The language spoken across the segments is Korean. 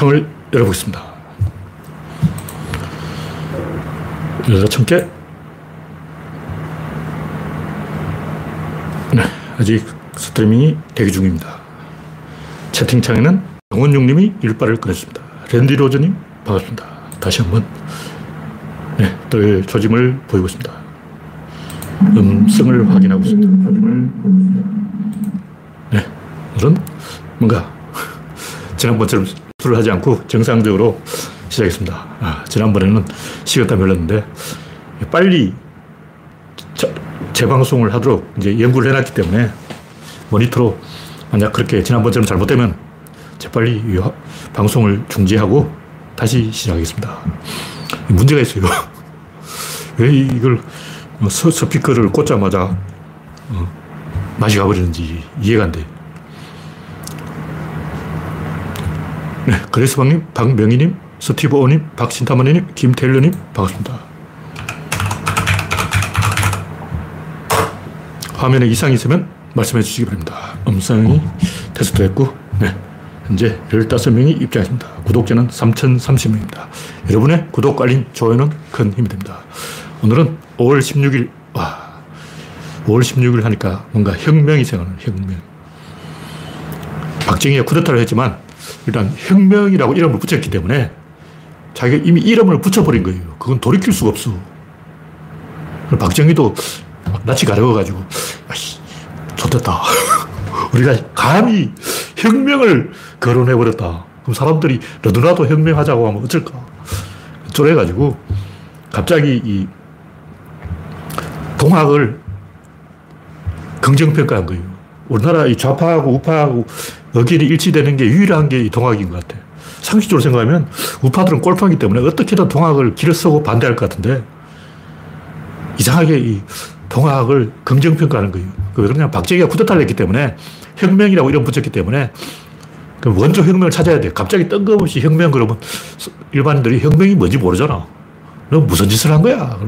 창을 열어보겠습니다. 열다 참깨. 네, 아직 스트리밍이 대기 중입니다. 채팅창에는 영원용님이 일발을 꺼냈습니다. 랜디 로저님, 반갑습니다. 다시 한번, 네, 뜰 조짐을 보이고 있습니다. 음성을 확인하고 있습니다. 네, 오늘은 뭔가 지난번처럼 술을 하지 않고 정상적으로 시작했습니다. 아, 지난번에는 시간 다 별렀는데 빨리 재방송을 하도록 이제 연구를 해놨기 때문에 모니터로 만약 그렇게 지난번처럼 잘못되면 재빨리 방송을 중지하고 다시 시작하겠습니다. 문제가 있어요. 왜 이걸 서, 스피커를 꽂자마자 어, 맛이 가버리는지 이해가 안 돼. 네, 그레스방님, 박명희님, 스티브 오님, 박신타머님, 김태일러님, 반갑습니다. 화면에 이상이 있으면 말씀해 주시기 바랍니다. 음성이 테스트 됐고, 네. 현재 15명이 입장했습니다. 구독자는 3,030명입니다. 여러분의 구독, 알림, 좋아요는 큰 힘이 됩니다. 오늘은 5월 16일, 와, 5월 16일 하니까 뭔가 혁명이 생각나는 혁명. 박정희가 쿠데타를 했지만 일단 혁명이라고 이름을 붙였기 때문에 자기가 이미 이름을 붙여버린 거예요. 그건 돌이킬 수가 없어. 박정희도 낯이 가려워가지고, 아씨, 좋됐다. 우리가 감히 혁명을 거론해버렸다. 그럼 사람들이 너도나도 혁명하자고 하면 어쩔까? 쫄해가지고 갑자기 이 동학을 긍정평가한 거예요. 우리나라 이 좌파하고 우파하고 의견이 일치되는 게 유일한 게 이 동학인 것 같아. 상식적으로 생각하면 우파들은 꼴통이기 때문에 어떻게든 동학을 길을 쓰고 반대할 것 같은데 이상하게 이 동학을 긍정평가하는 거예요. 왜 그러냐. 박정희가 쿠데타를 했기 때문에 혁명이라고 이름 붙였기 때문에 그럼 원조 혁명을 찾아야 돼. 갑자기 뜬금없이 혁명 그러면 일반인들이 혁명이 뭔지 모르잖아. 너 무슨 짓을 한 거야?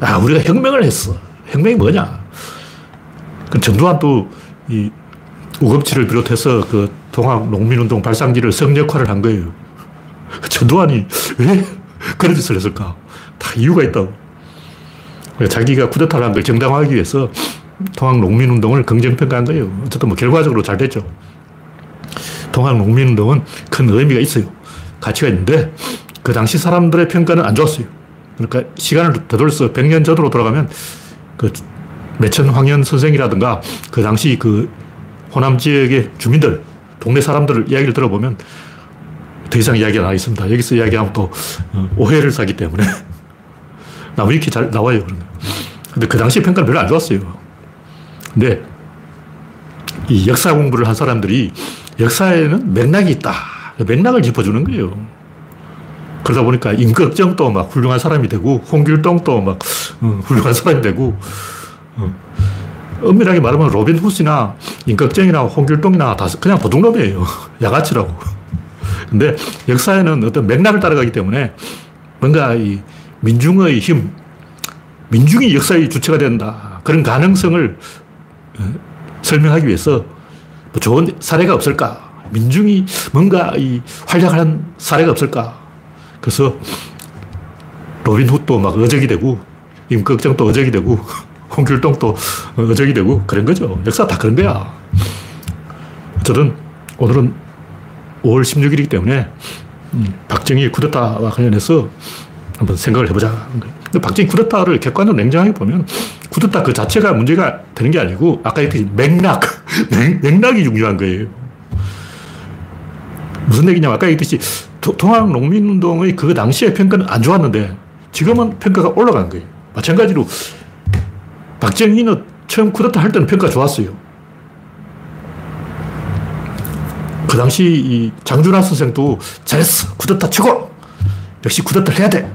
아, 우리가 혁명을 했어. 혁명이 뭐냐? 그 전두환도 이 우급지를 비롯해서 그 동학 농민운동 발상지를 성역화를 한 거예요. 전두환이 왜 그런 짓을 했을까? 다 이유가 있다고. 자기가 쿠데타를 한 걸 정당화하기 위해서 동학 농민운동을 긍정평가한 거예요. 어쨌든 뭐 결과적으로 잘 됐죠. 동학 농민운동은 큰 의미가 있어요. 가치가 있는데 그 당시 사람들의 평가는 안 좋았어요. 그러니까 시간을 되돌려서 100년 전으로 돌아가면 그 매천 황현 선생이라든가 그 당시 그 호남 지역의 주민들, 동네 사람들 이야기를 들어보면 더 이상 이야기가 나와 있습니다. 여기서 이야기하면 또 어, 오해를 사기 때문에 나무 이렇게 잘 나와요. 근데 그 당시 평가는 별로 안 좋았어요. 근데 이 역사 공부를 한 사람들이 역사에는 맥락이 있다. 맥락을 짚어주는 거예요. 그러다 보니까 임꺽정도 막 훌륭한 사람이 되고, 홍길동도 막 어, 훌륭한 사람이 되고, 어. 엄밀하게 말하면 로빈 후드나 임꺽정이나 홍길동이나 다 그냥 도둑놈이에요. 양아치라고. 근데 역사에는 어떤 맥락을 따라가기 때문에 뭔가 이 민중의 힘, 민중이 역사의 주체가 된다. 그런 가능성을 어, 설명하기 위해서 뭐 좋은 사례가 없을까? 민중이 뭔가 이 활약하는 사례가 없을까? 그래서 로빈 훗도 막 의적이 되고, 임꺽정도 의적이 되고, 홍길동도 의적이 되고, 그런 거죠. 역사 다 그런 거야. 저는 오늘은 5월 16일이기 때문에 음, 박정희 쿠데타와 관련해서 한번 생각을 해보자. 근데 박정희 쿠데타를 객관적으로 냉정하게 보면 쿠데타 그 자체가 문제가 되는 게 아니고 아까 얘기했듯이 맥락, 맥 락이 중요한 거예요. 무슨 얘기냐면 아까 얘기했듯이 동학 농민운동의 그 당시의 평가는 안 좋았는데 지금은 평가가 올라간 거예요. 마찬가지로 박정희는 처음 쿠데타 할 때는 평가 좋았어요. 그 당시 이 장준하 선생도 잘했어. 쿠데타 최고! 역시 쿠데타를 해야 돼.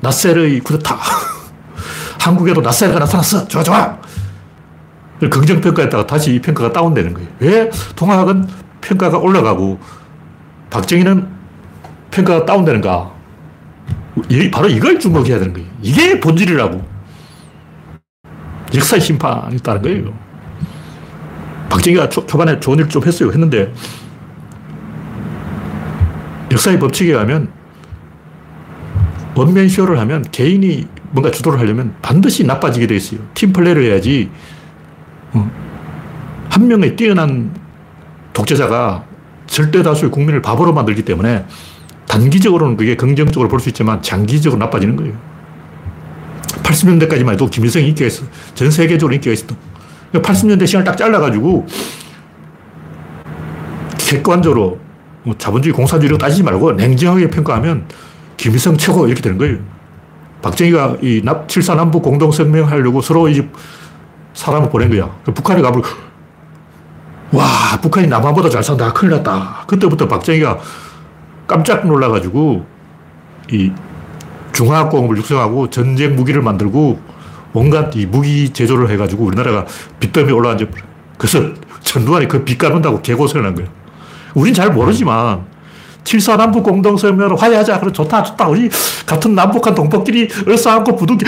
나셀의 쿠데타. 한국에도 나셀가 나타났어. 좋아, 좋아. 긍정평가했다가 다시 이 평가가 다운되는 거예요. 왜 동학은 평가가 올라가고 박정희는 평가가 다운되는가? 바로 이걸 주목해야 되는 거예요. 이게 본질이라고. 역사의 심판이 있다는 거예요. 박정희가 초, 초반에 좋은 일 좀 했어요. 했는데 역사의 법칙에 의하면 원맨 쇼를 하면 개인이 뭔가 주도를 하려면 반드시 나빠지게 돼 있어요. 팀 플레이를 해야지 어, 한 명의 뛰어난 독재자가 절대 다수의 국민을 바보로 만들기 때문에 단기적으로는 그게 긍정적으로 볼 수 있지만 장기적으로 나빠지는 거예요. 80년대까지만 해도 김일성이 인기가 있어. 전 세계적으로 인기가 있었던. 80년대 시간을 딱 잘라가지고 객관적으로 뭐 자본주의 공산주의로 따지지 말고 냉정하게 평가하면 김일성 최고 이렇게 되는 거예요. 박정희가 이 7사 남북 공동성명 하려고 서로 이 사람을 보낸 거야. 북한에 가면 와, 북한이 남한보다 잘 산다. 큰일 났다. 그때부터 박정희가 깜짝 놀라가지고 이 중화학공업을 육성하고 전쟁 무기를 만들고 온갖 이 무기 제조를 해가지고 우리나라가 빚더미 올라앉아 그래서 전두환이 그 빚 갚는다고 개고생을 한 거예요. 우린 잘 모르지만 7사 남북 공동성명으로 화해하자. 그래 좋다 좋다. 우리 같은 남북한 동포끼리 얼싸안고 부둥기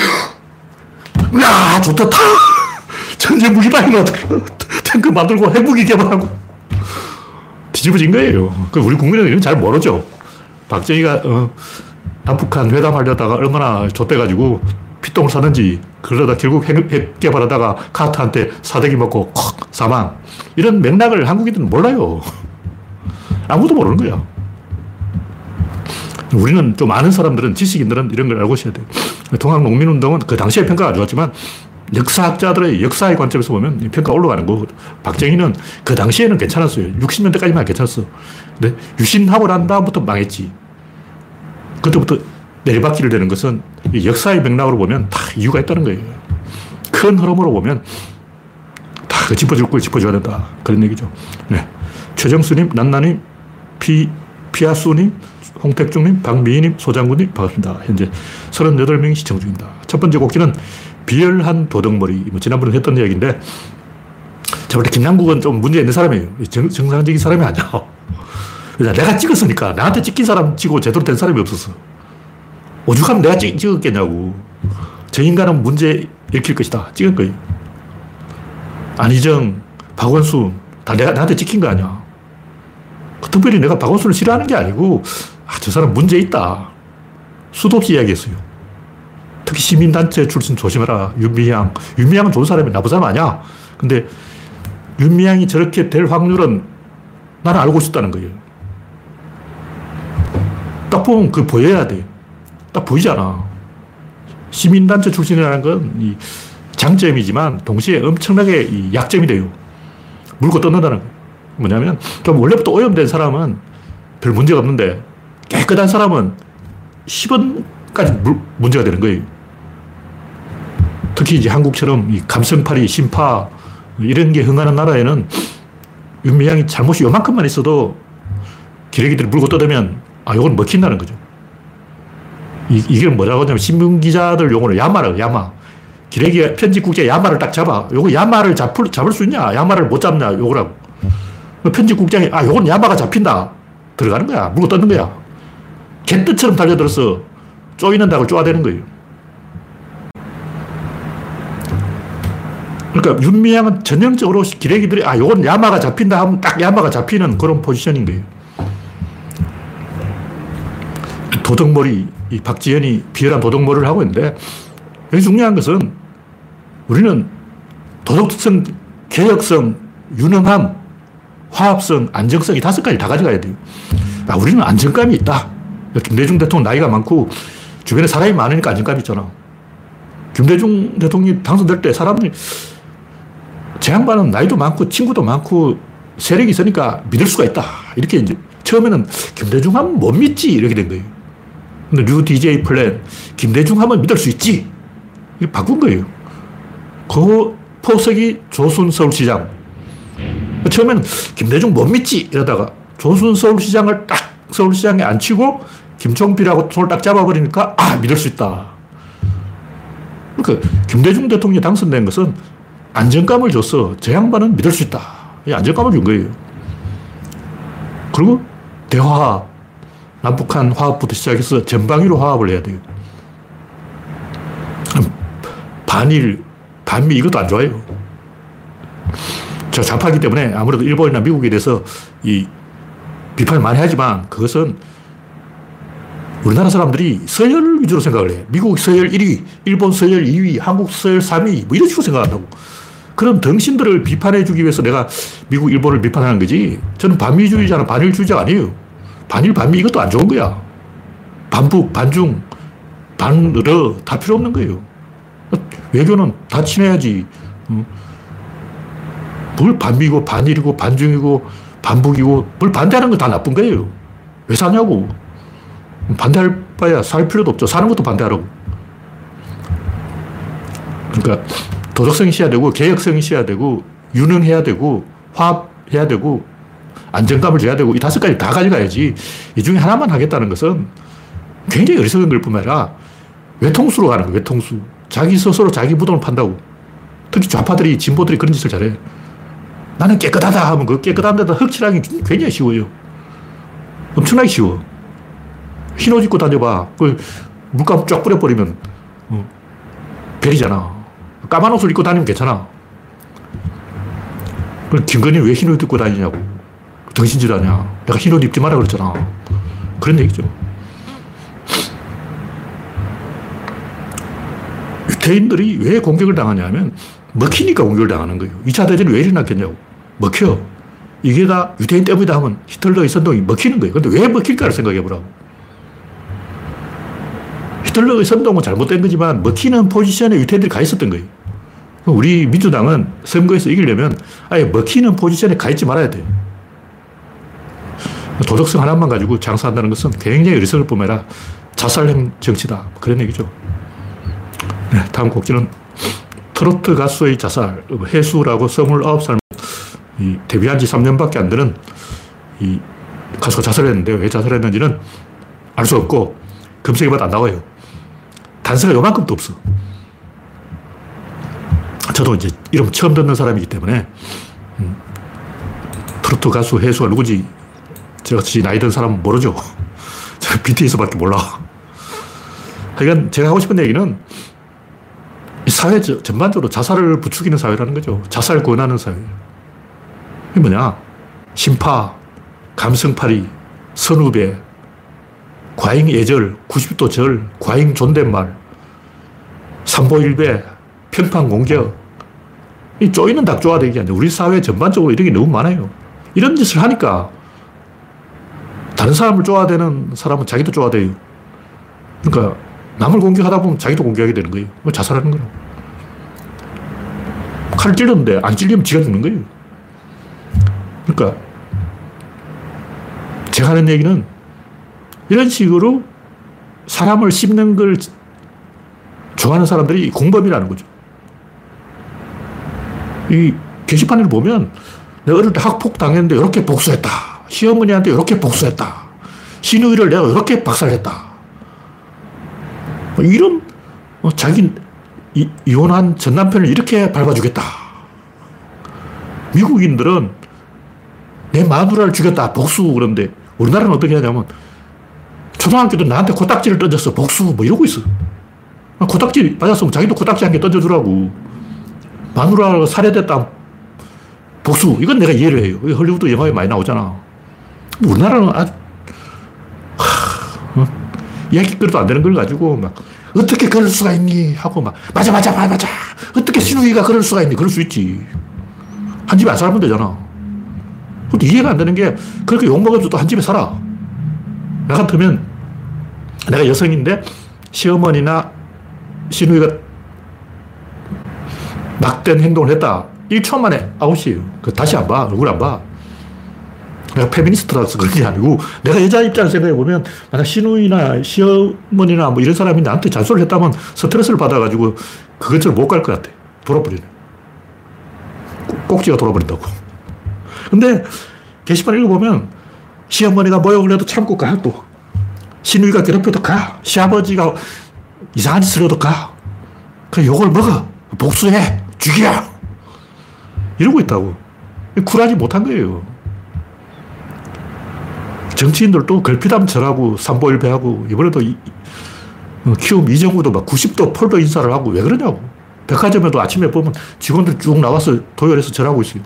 야 좋다 타 전쟁 무기다 이거 탱크 만들고 핵무기 개발하고 뒤집어진 거예요. 그 우리 국민은 이런 잘 모르죠. 박정희가 어, 남북한 회담하려다가 얼마나 좆돼가지고 피똥을 사는지 그러다 결국 핵, 핵 개발하다가 카트한테 사대기 먹고 콱 사망 이런 맥락을 한국인들은 몰라요. 아무도 모르는 거야. 우리는 좀 아는 사람들은 지식인들은 이런 걸 알고 있어야 돼. 동학농민운동은 그 당시에 평가가 좋았지만 역사학자들의 역사의 관점에서 보면 평가 올라가는 거. 박정희는 그 당시에는 괜찮았어요. 60년대까지만 괜찮았어. 근데 유신하고 난 다음부터 망했지. 그때부터 내리박기를 되는 것은 역사의 맥락으로 보면 다 이유가 있다는 거예요. 큰 흐름으로 보면 다 그 짚어줄 걸 짚어줘야 된다. 그런 얘기죠. 네. 최정수님, 난나님, 피, 피아수님, 홍택중님, 박미희님, 소장군님, 반갑습니다. 현재 38명이 시청 중입니다. 첫 번째 곡지는 비열한 도덕머리. 뭐 지난번에 했던 이야기인데, 제가 볼때 김남국은 좀 문제 있는 사람이에요. 정, 정상적인 사람이 아니야. 내가 찍었으니까. 나한테 찍힌 사람 치고 제대로 된 사람이 없었어. 오죽하면 내가 찍, 찍었겠냐고. 저 인간은 문제 일으킬 것이다. 찍은 거예요. 안희정, 박원순, 다 내가, 나한테 찍힌 거 아니야. 특별히 내가 박원순을 싫어하는 게 아니고, 아, 저 사람 문제 있다. 수도 없이 이야기했어요. 특히 시민단체 출신 조심해라. 윤미향. 윤미향은 좋은 사람이 나쁜 사람 아니야. 근데 윤미향이 저렇게 될 확률은 나는 알고 있었다는 거예요. 딱 보면 그 보여야 돼. 딱 보이잖아. 시민단체 출신이라는 건 장점이지만 동시에 엄청나게 약점이 돼요. 물고 뜯는다는. 뭐냐면 좀 원래부터 오염된 사람은 별 문제가 없는데 깨끗한 사람은 10원까지 물, 문제가 되는 거예요. 특히 이제 한국처럼 이 감성팔이, 심파 이런 게 흥하는 나라에는 윤미향이 잘못이 요만큼만 있어도 기레기들이 물고 뜯으면 아, 이건 먹힌다는 거죠. 이, 이게 뭐라고 하냐면 신문기자들 용어로 야마를, 야마. 기레기 편집국제 야마를 딱 잡아. 요거 야마를 잡을, 잡을 수 있냐? 야마를 못 잡냐? 요거라고. 편집국장이, 아, 요건 야마가 잡힌다. 들어가는 거야. 물고 뜯는 거야. 개뜨처럼 달려들어서 쪼이는 닭을 쪼아대는 거예요. 그러니까 윤미향은 전형적으로 기레기들이, 아, 요건 야마가 잡힌다 하면 딱 야마가 잡히는 그런 포지션인 거예요. 도덕머리, 이 박지현이 비열한 도덕머리를 하고 있는데, 여기 중요한 것은 우리는 도덕성, 개혁성, 유능함, 화합성, 안정성 이 다섯 가지 다 가져가야 돼요. 아, 우리는 안정감이 있다. 김대중 대통령 나이가 많고 주변에 사람이 많으니까 안정감이 있잖아. 김대중 대통령이 당선될 때 사람들이 제 양반은 나이도 많고 친구도 많고 세력이 있으니까 믿을 수가 있다. 이렇게 이제 처음에는 김대중 하면 못 믿지. 이렇게 된 거예요. 근데 New DJ Plan, 김대중 하면 믿을 수 있지. 이렇게 바꾼 거예요. 그 포석이 조순 서울시장. 처음에는 김대중 못 믿지. 이러다가 조순 서울시장을 딱 서울시장에 앉히고 김종필하고 손을 딱 잡아버리니까 아, 믿을 수 있다. 그러니까 김대중 대통령이 당선된 것은 안정감을 줬어. 저 양반은 믿을 수 있다. 이 안정감을 준 거예요. 그리고 대화, 남북한 화합부터 시작해서 전방위로 화합을 해야 돼요. 반일, 반미 이것도 안 좋아요. 저 좌파기 때문에 아무래도 일본이나 미국에 대해서 이 비판을 많이 하지만 그것은 우리나라 사람들이 서열 위주로 생각을 해. 미국 서열 1위, 일본 서열 2위, 한국 서열 3위, 뭐 이런 식으로 생각한다고. 그럼 당신들을 비판해 주기 위해서 내가 미국, 일본을 비판하는 거지. 저는 반미주의자나 반일주의자가 아니에요. 반일, 반미 이것도 안 좋은 거야. 반북, 반중, 반으로 다 필요 없는 거예요. 외교는 다 친해야지. 뭘 반미고, 반일이고, 반중이고, 반북이고, 뭘 반대하는 건 다 나쁜 거예요. 왜 사냐고. 반대할 바야 살 필요도 없죠. 사는 것도 반대하라고. 그러니까 도덕성이 있어야 되고, 개혁성이 있어야 되고, 유능해야 되고, 화합해야 되고, 안정감을 줘야 되고, 이 다섯 가지 다 가져가야지. 이 중에 하나만 하겠다는 것은 굉장히 어리석은 걸 뿐만 아니라 외통수로 가는 거예요, 외통수. 자기 스스로 자기 무덤을 판다고. 특히 좌파들이, 진보들이 그런 짓을 잘해. 나는 깨끗하다 하면 그 깨끗한 데다 흙칠하기 굉장히 쉬워요. 엄청나게 쉬워. 흰 옷 입고 다녀봐. 그 물감 쫙 뿌려버리면 어, 별이잖아. 까만 옷을 입고 다니면 괜찮아. 그럼 김건희 왜 흰 옷 입고 다니냐고. 정신질 하냐. 내가 흰옷 입지 마라 그랬잖아. 그런 얘기죠. 유태인들이 왜 공격을 당하냐면 먹히니까 공격을 당하는 거예요. 2차 대전이 왜 일어났겠냐고. 먹혀. 이게 다 유태인 때문이다 하면 히틀러의 선동이 먹히는 거예요. 근데 왜 먹힐까를 생각해 보라고. 히틀러의 선동은 잘못된 거지만 먹히는 포지션에 유태인들이 가 있었던 거예요. 우리 민주당은 선거에서 이기려면 아예 먹히는 포지션에 가 있지 말아야 돼요. 도덕성 하나만 가지고 장사한다는 것은 굉장히 어리석을 뿐만 아니라 자살형 정치다. 그런 얘기죠. 네, 다음 곡지는 트로트 가수의 자살. 해수라고 29살 이 데뷔한 지 3년밖에 안 되는 이 가수가 자살했는데 왜 자살했는지는 알 수 없고 검색해봐도 안 나와요. 단서가 요만큼도 없어. 저도 이제 이름 처음 듣는 사람이기 때문에 음, 트로트 가수 해수가 누구지 저같이 나이 든 사람은 모르죠. BTS밖에 몰라. 하여간 제가 하고 싶은 얘기는 이 사회 전반적으로 자살을 부추기는 사회라는 거죠. 자살 권하는 사회. 이게 뭐냐? 심파, 감성파리, 선후배, 과잉 예절, 90도 절, 과잉 존댓말, 삼보일배, 평판 공격. 이 쪼이는 닭 좋아되기 아니라 우리 사회 전반적으로 이런 게 너무 많아요. 이런 짓을 하니까 다른 사람을 좋아되는 사람은 자기도 좋아돼요. 그러니까 남을 공격하다 보면 자기도 공격하게 되는 거예요. 뭐 자살하는 거예요. 칼 찔렀는데 안 찔리면 지가 죽는 거예요. 그러니까 제가 하는 얘기는 이런 식으로 사람을 씹는 걸 좋아하는 사람들이 공범이라는 거죠. 이 게시판을 보면 내가 어릴 때 학폭 당했는데 이렇게 복수했다. 시어머니한테 이렇게 복수했다. 신우이를 내가 이렇게 박살냈다. 뭐 이런 어, 자기 이혼한 전 남편을 이렇게 밟아주겠다. 미국인들은 내 마누라를 죽였다. 복수. 그런데 우리나라는 어떻게 하냐면 초등학교도 나한테 코딱지를 던졌어. 복수. 뭐 이러고 있어. 코딱지 맞았으면 자기도 코딱지 한 개 던져주라고. 마누라가 살해됐다. 복수. 이건 내가 이해를 해요. 헐리우드 영화에 많이 나오잖아. 우리나라는 하, 어? 이야기거리도 안 되는 걸 가지고 막 어떻게 그럴 수가 있니? 하고 막 맞아, 맞아, 맞아, 맞아. 어떻게 신우이가 그럴 수가 있니? 그럴 수 있지. 한 집에 안 살면 되잖아. 근데 이해가 안 되는 게 그렇게 욕먹어도 한 집에 살아. 나 같으면 내가 여성인데 시어머니나 시누이가 막된 행동을 했다. 1초 만에 아웃이에요. 그 다시 안 봐. 얼굴 안 봐. 내가 페미니스트라서 그런 게 아니고 내가 여자 입장을 생각해 보면 만약 시누이나 시어머니나 뭐 이런 사람이 나한테 잔소리를 했다면 스트레스를 받아가지고 그것처럼 못 갈 것 같아. 돌아버리네. 꼭지가 돌아버린다고. 근데 게시판 읽어보면 시어머니가 모욕을 해도 참고 가, 또. 시누이가 괴롭혀도 가. 시아버지가 이상한 짓을 해도 가. 그 욕을 먹어. 복수해. 죽여. 이러고 있다고. 쿨하지 못한 거예요. 정치인들도 걸핏하면 절하고 삼보일배하고 이번에도 이, 어, 키움 이정우도 막 90도 폴더 인사를 하고 왜 그러냐고. 백화점에도 아침에 보면 직원들 쭉 나와서 도열해서 절하고 있어요.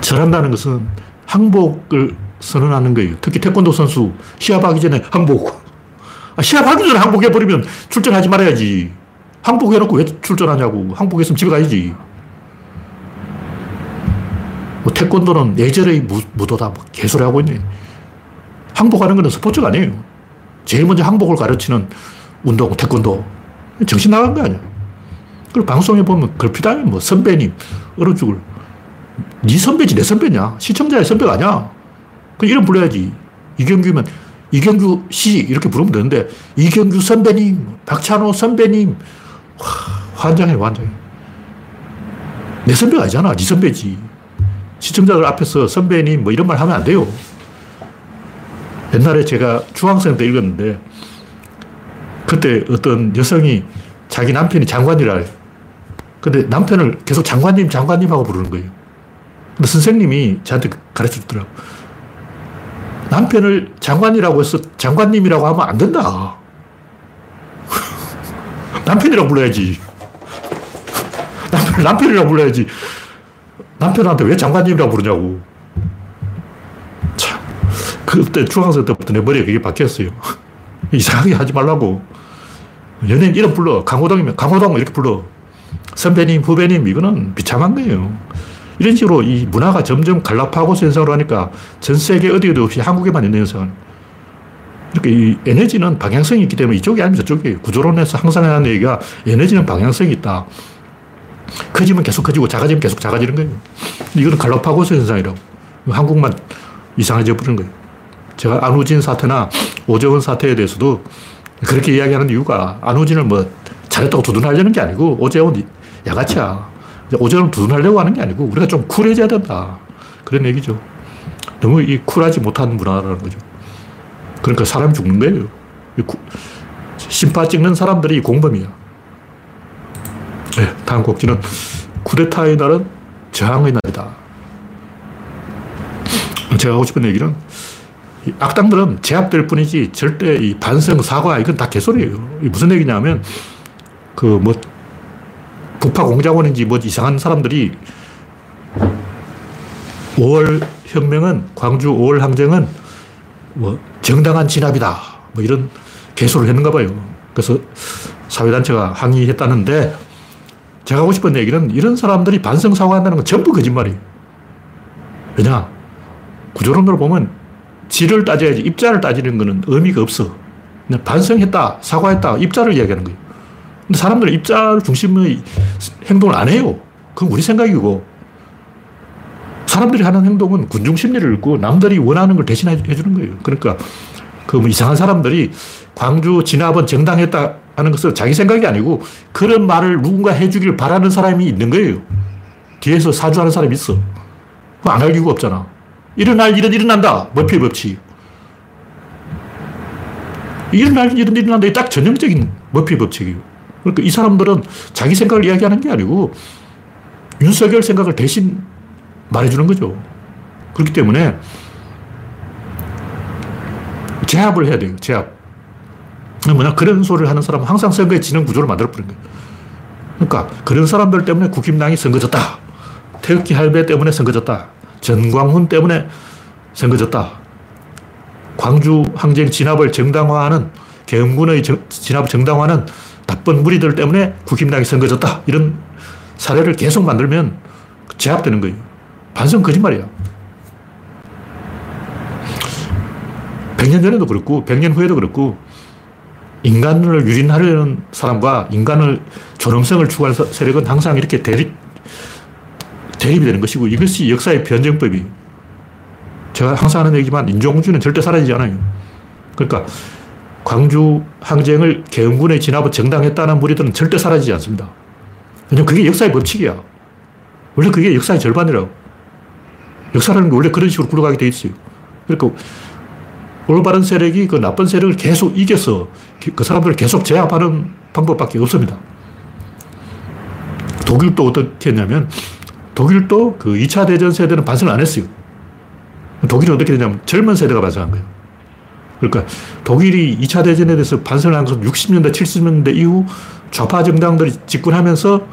절한다는 것은 항복을 선언하는 거예요. 특히 태권도 선수 시합하기 전에 항복. 아, 시합하기 전에 항복해버리면 출전하지 말아야지. 항복해놓고 왜 출전하냐고. 항복했으면 집에 가야지. 뭐 태권도는 예절의 무도다. 뭐 개소리 하고 있네. 항복하는 거는 스포츠가 아니에요. 제일 먼저 항복을 가르치는 운동, 태권도. 정신 나간 거 아니야. 그리고 방송에 보면 걸피다면 뭐 선배님, 얼어 죽을. 네 선배지 내 선배냐? 시청자의 선배가 아니야. 그 이름 불러야지. 이경규면 이경규 씨 이렇게 부르면 되는데 이경규 선배님, 박찬호 선배님 와, 환장해 환장해. 내 선배가 아니잖아. 네 선배지. 시청자들 앞에서 선배님 뭐 이런 말 하면 안 돼요. 옛날에 제가 중학생 때 읽었는데 그때 어떤 여성이 자기 남편이 장관이라 근데 남편을 계속 장관님, 장관님 하고 부르는 거예요. 근데 선생님이 저한테 가르쳐 주더라고. 남편을 장관이라고 해서 장관님이라고 하면 안 된다. 남편이라고 불러야지. 남편, 남편이라고 불러야지. 남편한테 왜 장관님이라고 부르냐고. 참. 그때 중학생 때부터 내 머리에 그게 박혔어요. 이상하게 하지 말라고. 연예인 이름 불러. 강호동이면 강호동 이렇게 불러. 선배님, 후배님, 이거는 비참한 거예요. 이런 식으로 이 문화가 점점 갈라파고스 현상으로 하니까 전 세계 어디에도 없이 한국에만 있는 현상. 이렇게 이 에너지는 방향성이 있기 때문에 이쪽이 아니면 저쪽이 구조론에서 항상 하는 얘기가 에너지는 방향성이 있다. 커지면 계속 커지고 작아지면 계속 작아지는 거예요. 이거는 갈라파고스 현상이라고. 한국만 이상해져 버리는 거예요. 제가 안우진 사태나 오재원 사태에 대해서도 그렇게 이야기하는 이유가 안우진을 뭐 잘했다고 두둔하려는 게 아니고 오재원 야가치야. 오전을 두둔하려고 하는 게 아니고 우리가 좀 쿨해져야 된다. 그런 얘기죠. 너무 이 쿨하지 못한 문화라는 거죠. 그러니까 사람이 죽는 거예요. 심파 찍는 사람들이 공범이야. 네, 다음 곡지는 쿠데타의 날은 저항의 날이다. 제가 하고 싶은 얘기는 악당들은 제압될 뿐이지 절대 이 반성, 사과 이건 다 개소리예요. 무슨 얘기냐면 그 뭐 북파 공작원인지 뭐 이상한 사람들이 5월 혁명은 광주 5월 항쟁은 뭐 정당한 진압이다. 뭐 이런 개소를 했는가 봐요. 그래서 사회단체가 항의했다는데 제가 하고 싶은 얘기는 이런 사람들이 반성 사과한다는 건 전부 거짓말이에요. 왜냐? 구조론으로 보면 질을 따져야지 입자를 따지는 거는 의미가 없어. 반성했다, 사과했다, 입자를 이야기하는 거예요. 근데 사람들은 입자 중심의 행동을 안 해요. 그건 우리 생각이고. 사람들이 하는 행동은 군중 심리를 읽고 남들이 원하는 걸 대신해 주는 거예요. 그러니까 그 뭐 이상한 사람들이 광주 진압은 정당했다 하는 것은 자기 생각이 아니고 그런 말을 누군가 해주길 바라는 사람이 있는 거예요. 뒤에서 사주하는 사람이 있어. 안할 이유가 없잖아. 일어날 일은 일어난다. 머피의 법칙. 일어날 일은 일어난다. 딱 전형적인 머피의 법칙이에요. 그러니까 이 사람들은 자기 생각을 이야기하는 게 아니고 윤석열 생각을 대신 말해주는 거죠. 그렇기 때문에 제압을 해야 돼요. 제압. 뭐냐, 그런 소리를 하는 사람은 항상 선거에 지는 구조를 만들어버린 거예요. 그러니까 그런 사람들 때문에 국힘당이 선거졌다. 태극기 할배 때문에 선거졌다. 전광훈 때문에 선거졌다. 광주 항쟁 진압을 정당화하는 계엄군의 진압 정당화는 나쁜 무리들 때문에 국힘당이 선거졌다. 이런 사례를 계속 만들면 제압되는 거예요. 반성 거짓말이야. 100년 전에도 그렇고, 100년 후에도 그렇고, 인간을 유린하려는 사람과 인간을 존엄성을 추구하는 세력은 항상 이렇게 대립, 대립이 되는 것이고, 이것이 역사의 변정법이. 제가 항상 하는 얘기지만, 인종주의는 절대 사라지지 않아요. 그러니까, 광주 항쟁을 계엄군의 진압을 정당했다는 무리들은 절대 사라지지 않습니다. 왜냐면 그게 역사의 법칙이야. 원래 그게 역사의 절반이라고. 역사라는 게 원래 그런 식으로 굴러가게 돼 있어요. 그러니까 올바른 세력이 그 나쁜 세력을 계속 이겨서 그 사람들을 계속 제압하는 방법밖에 없습니다. 독일도 어떻게 했냐면 독일도 그 2차 대전 세대는 반성을 안 했어요. 독일은 어떻게 되냐면 젊은 세대가 반성한 거예요. 그러니까 독일이 2차 대전에 대해서 반성을 한 것은 60년대, 70년대 이후 좌파 정당들이 집권하면서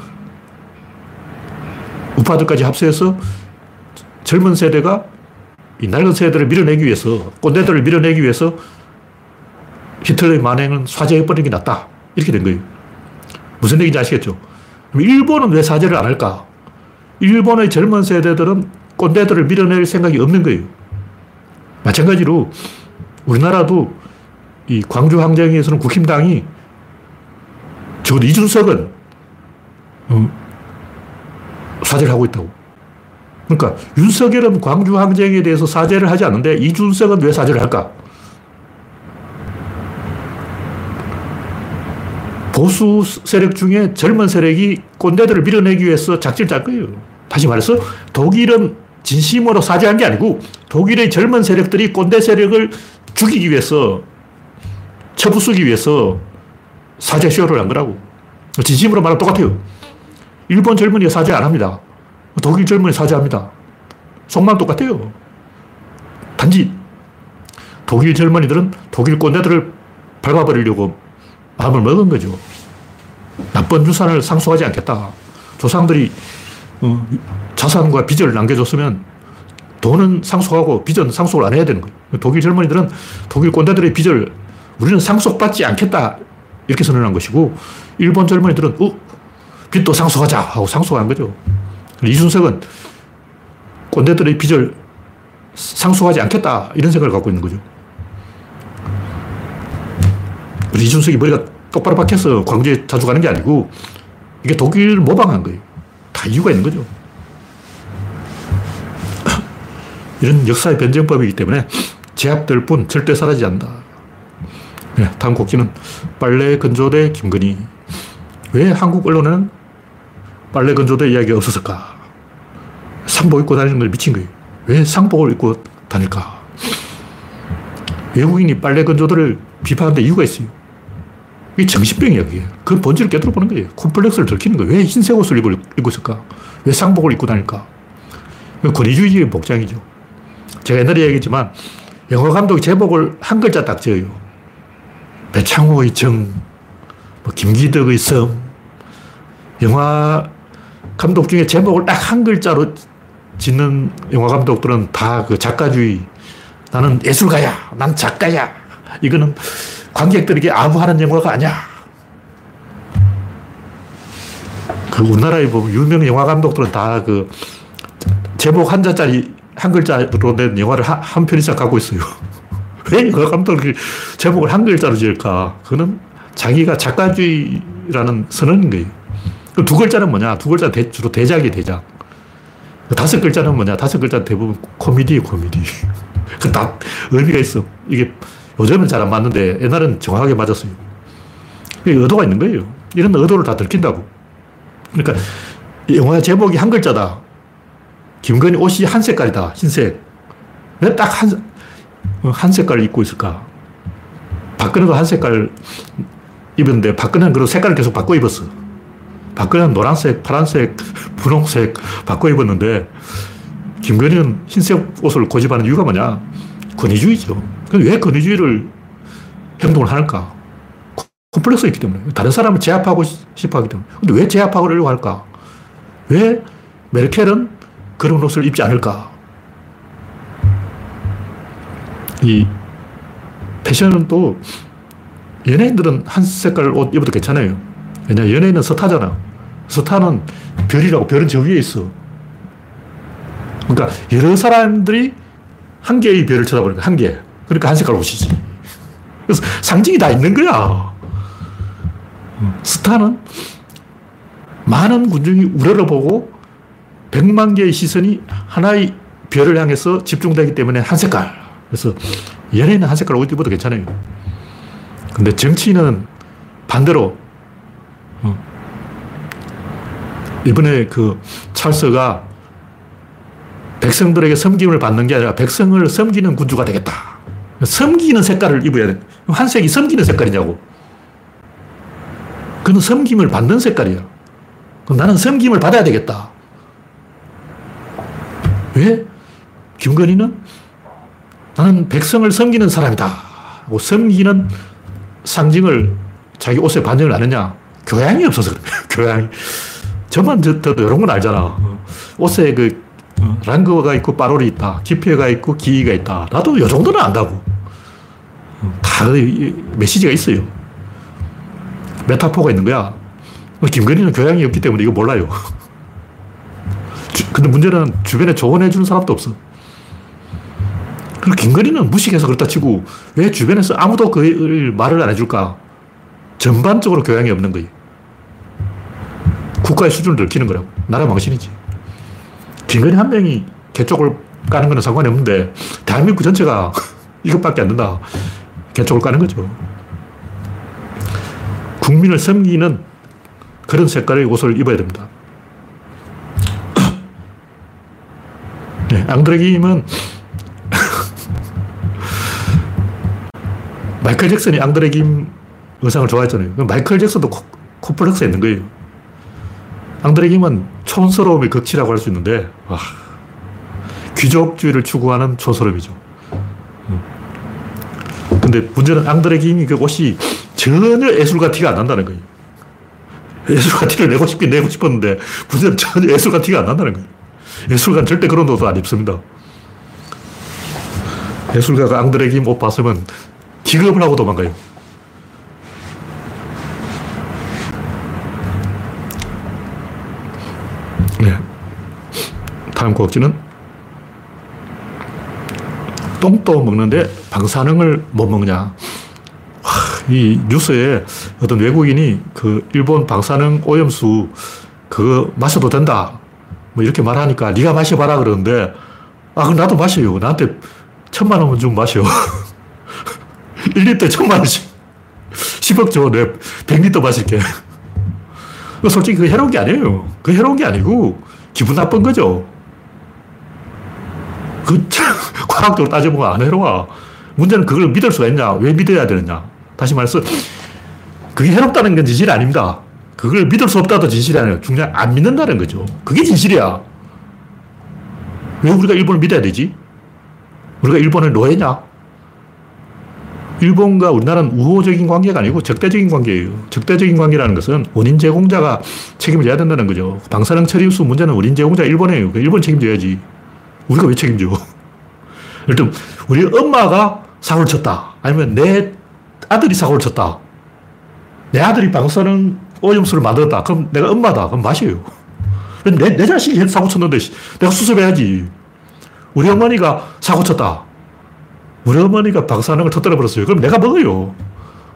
우파들까지 합세해서 젊은 세대가 이 낡은 세대를 밀어내기 위해서, 꼰대들을 밀어내기 위해서 히틀러의 만행은 사죄해버리는 게 낫다. 이렇게 된 거예요. 무슨 얘기인지 아시겠죠? 일본은 왜 사죄를 안 할까? 일본의 젊은 세대들은 꼰대들을 밀어낼 생각이 없는 거예요. 마찬가지로 우리나라도 이 광주 항쟁에서는 국힘당이 적어도 이준석은 어, 사죄를 하고 있다고. 그러니까 윤석열은 광주 항쟁에 대해서 사죄를 하지 않는데 이준석은 왜 사죄를 할까? 보수 세력 중에 젊은 세력이 꼰대들을 밀어내기 위해서 작전을 짤 거예요. 다시 말해서 독일은 진심으로 사죄한 게 아니고 독일의 젊은 세력들이 꼰대 세력을 죽이기 위해서 처부수기 위해서 사죄 쇼를 한 거라고. 진심으로 말하면 똑같아요. 일본 젊은이가 사죄 안 합니다. 독일 젊은이 사죄합니다. 속만 똑같아요. 단지 독일 젊은이들은 독일 꼰대들을 밟아버리려고 마음을 먹은 거죠. 나쁜 유산을 상속하지 않겠다. 조상들이 어, 자산과 빚을 남겨줬으면 돈은 상속하고 빚은 상속을 안 해야 되는 거예요. 독일 젊은이들은 독일 꼰대들의 빚을 우리는 상속받지 않겠다. 이렇게 선언한 것이고, 일본 젊은이들은, 어, 빚도 상속하자 하고 상속한 거죠. 이준석은 꼰대들의 빚을 상속하지 않겠다. 이런 생각을 갖고 있는 거죠. 우리 이준석이 머리가 똑바로 박혀서 광주에 자주 가는 게 아니고 이게 독일 모방한 거예요. 다 이유가 있는 거죠. 이런 역사의 변정법이기 때문에 제압될 뿐 절대 사라지지 않는다. 네, 다음 곡지는 빨래 건조대 김건희. 왜 한국 언론에는 빨래 건조대 이야기가 없었을까? 상복 입고 다니는 걸 미친 거예요. 왜 상복을 입고 다닐까? 외국인이 빨래 건조대를 비판하는데 이유가 있어요. 이게 정신병이야, 그게. 그 본질을 깨달아 보는 거예요. 콤플렉스를 들키는 거예요. 왜 흰색 옷을 입고 있을까? 왜 상복을 입고 다닐까? 권위주의적인 복장이죠. 제가 옛날에 얘기했지만, 영화 감독이 제목을 한 글자 딱 지어요. 배창호의 정, 뭐 김기덕의 성. 영화 감독 중에 제목을 딱 한 글자로 짓는 영화 감독들은 다 그 작가주의. 나는 예술가야. 난 작가야. 이거는 관객들에게 아부하는 영화가 아니야. 그 우리나라에 보면 유명 영화 감독들은 다 그 제목 한 자짜리 한 글자로 낸 영화를 한, 한 편 이상 갖고 있어요. 왜 영화 감독이 제목을 한 글자로 지을까? 그는 자기가 작가주의라는 선언인 거예요. 그두 글자는 뭐냐? 두 글자 대, 주로 대작이 대작. 그 다섯 글자는 뭐냐? 다섯 글자 대부분 코미디, 코미디. 그다 의미가 있어. 이게 요즘은 잘 안 맞는데 옛날은 정확하게 맞았어요. 의도가 있는 거예요. 이런 의도를 다 들킨다고. 그러니까 영화 제목이 한 글자다. 김건희 옷이 한 색깔이다. 흰색. 왜 딱 한, 한 색깔을 입고 있을까? 박근혜도 한 색깔 입었는데 박근혜는 그리고 색깔을 계속 바꿔 입었어. 박근혜는 노란색, 파란색, 분홍색 바꿔 입었는데 김건희는 흰색 옷을 고집하는 이유가 뭐냐? 권위주의죠. 왜 권위주의를 행동을 하는가? 콤플렉스가 있기 때문에. 다른 사람을 제압하고 싶어 하기 때문에. 근데 왜 제압하려고 할까? 왜 메르켈은 그런 옷을 입지 않을까? 이 패션은 또 연예인들은 한 색깔 옷 입어도 괜찮아요. 왜냐, 연예인은 스타잖아. 스타는 별이라고 별은 저 위에 있어. 그러니까 여러 사람들이 한 개의 별을 쳐다보는 거야, 한 개. 그러니까 한 색깔 옷이지. 그래서 상징이 다 있는 거야. 스타는 많은 군중이 우러러 보고 백만 개의 시선이 하나의 별을 향해서 집중되기 때문에 한 색깔. 그래서 연예인은 한 색깔 옷 입어도 괜찮아요. 근데 정치인은 반대로 어. 이번에 그 찰스가 백성들에게 섬김을 받는 게 아니라 백성을 섬기는 군주가 되겠다. 섬기는 색깔을 입어야 돼. 한색이 섬기는 색깔이냐고. 그는 섬김을 받는 색깔이야. 그럼 나는 섬김을 받아야 되겠다. 왜? 김건희는 나는 백성을 섬기는 사람이다. 하고 섬기는 상징을 자기 옷에 반영을 안 했냐? 교양이 없어서 그래. 교양이. 저만 저도 이런 건 알잖아. 옷에 그 어, 랑거가 있고 빠롤이 있다. 기표가 있고 기이가 있다. 나도 이 정도는 안다고. 어, 다 메시지가 있어요. 메타포가 있는 거야. 김건희는 교양이 없기 때문에 이거 몰라요. 근데 문제는 주변에 조언해 주는 사람도 없어. 그리고 김건희는 무식해서 그렇다 치고 왜 주변에서 아무도 그 말을 안 해줄까? 전반적으로 교양이 없는 거예요. 국가의 수준을 들키는 거라고. 나라 망신이지. 김건희 한 명이 개쪽을 까는 거는 상관이 없는데 대한민국 전체가 이것밖에 안 된다. 개쪽을 까는 거죠. 국민을 섬기는 그런 색깔의 옷을 입어야 됩니다. 네, 앙드레김은 마이클 잭슨이 앙드레김 의상을 좋아했잖아요. 마이클 잭슨도 코, 콤플렉스 있는 거예요. 앙드레김은 촌스러움의 극치라고 할 수 있는데, 와, 귀족주의를 추구하는 촌스러움이죠. 음. 근데 문제는 앙드레김이 그 옷이 전혀 예술가 티가 안 난다는 거예요. 예술가 티를 내고 싶긴 내고 싶었는데, 문제는 전혀 예술가 티가 안 난다는 거예요. 예술가는 절대 그런 옷도 안 입습니다. 예술가가 앙드레김 옷 봤으면 기겁을 하고 도망가요. 네. 다음 곡지는 똥도 먹는데 방사능을 못 먹냐. 이 뉴스에 어떤 외국인이 그 일본 방사능 오염수 그거 마셔도 된다. 뭐 이렇게 말하니까 네가 마셔봐라 그러는데 아 그럼 나도 마셔요. 나한테 천만 원만 좀 마셔. 1리터 천만 원씩. 10억 줘. 내 100리터 마실게. 솔직히 그 해로운 게 아니에요. 그 해로운 게 아니고 기분 나쁜 거죠. 그 과학적으로 따져보면 안 해로워. 문제는 그걸 믿을 수가 있냐? 왜 믿어야 되느냐? 다시 말해서 그게 해롭다는 건 진실이 아닙니다. 그걸 믿을 수 없다도 진실이 아니에요. 중요한 안 믿는다는 거죠. 그게 진실이야. 왜 우리가 일본을 믿어야 되지? 우리가 일본의 노예냐? 일본과 우리나라는 우호적인 관계가 아니고 적대적인 관계예요. 적대적인 관계라는 것은 원인 제공자가 책임을 져야 된다는 거죠. 방사능 처리수 문제는 원인 제공자 일본이에요. 일본 책임져야지. 우리가 왜 책임져? 일단 우리 엄마가 사고를 쳤다. 아니면 내 아들이 사고를 쳤다. 내 아들이 방사능 오염수를 만들었다. 그럼 내가 엄마다. 그럼 마셔요. 내, 내 자식이 사고 쳤는데 내가 수습해야지. 우리 어머니가 사고 쳤다. 우리 어머니가 방사능을 터뜨려 버렸어요. 그럼 내가 먹어요.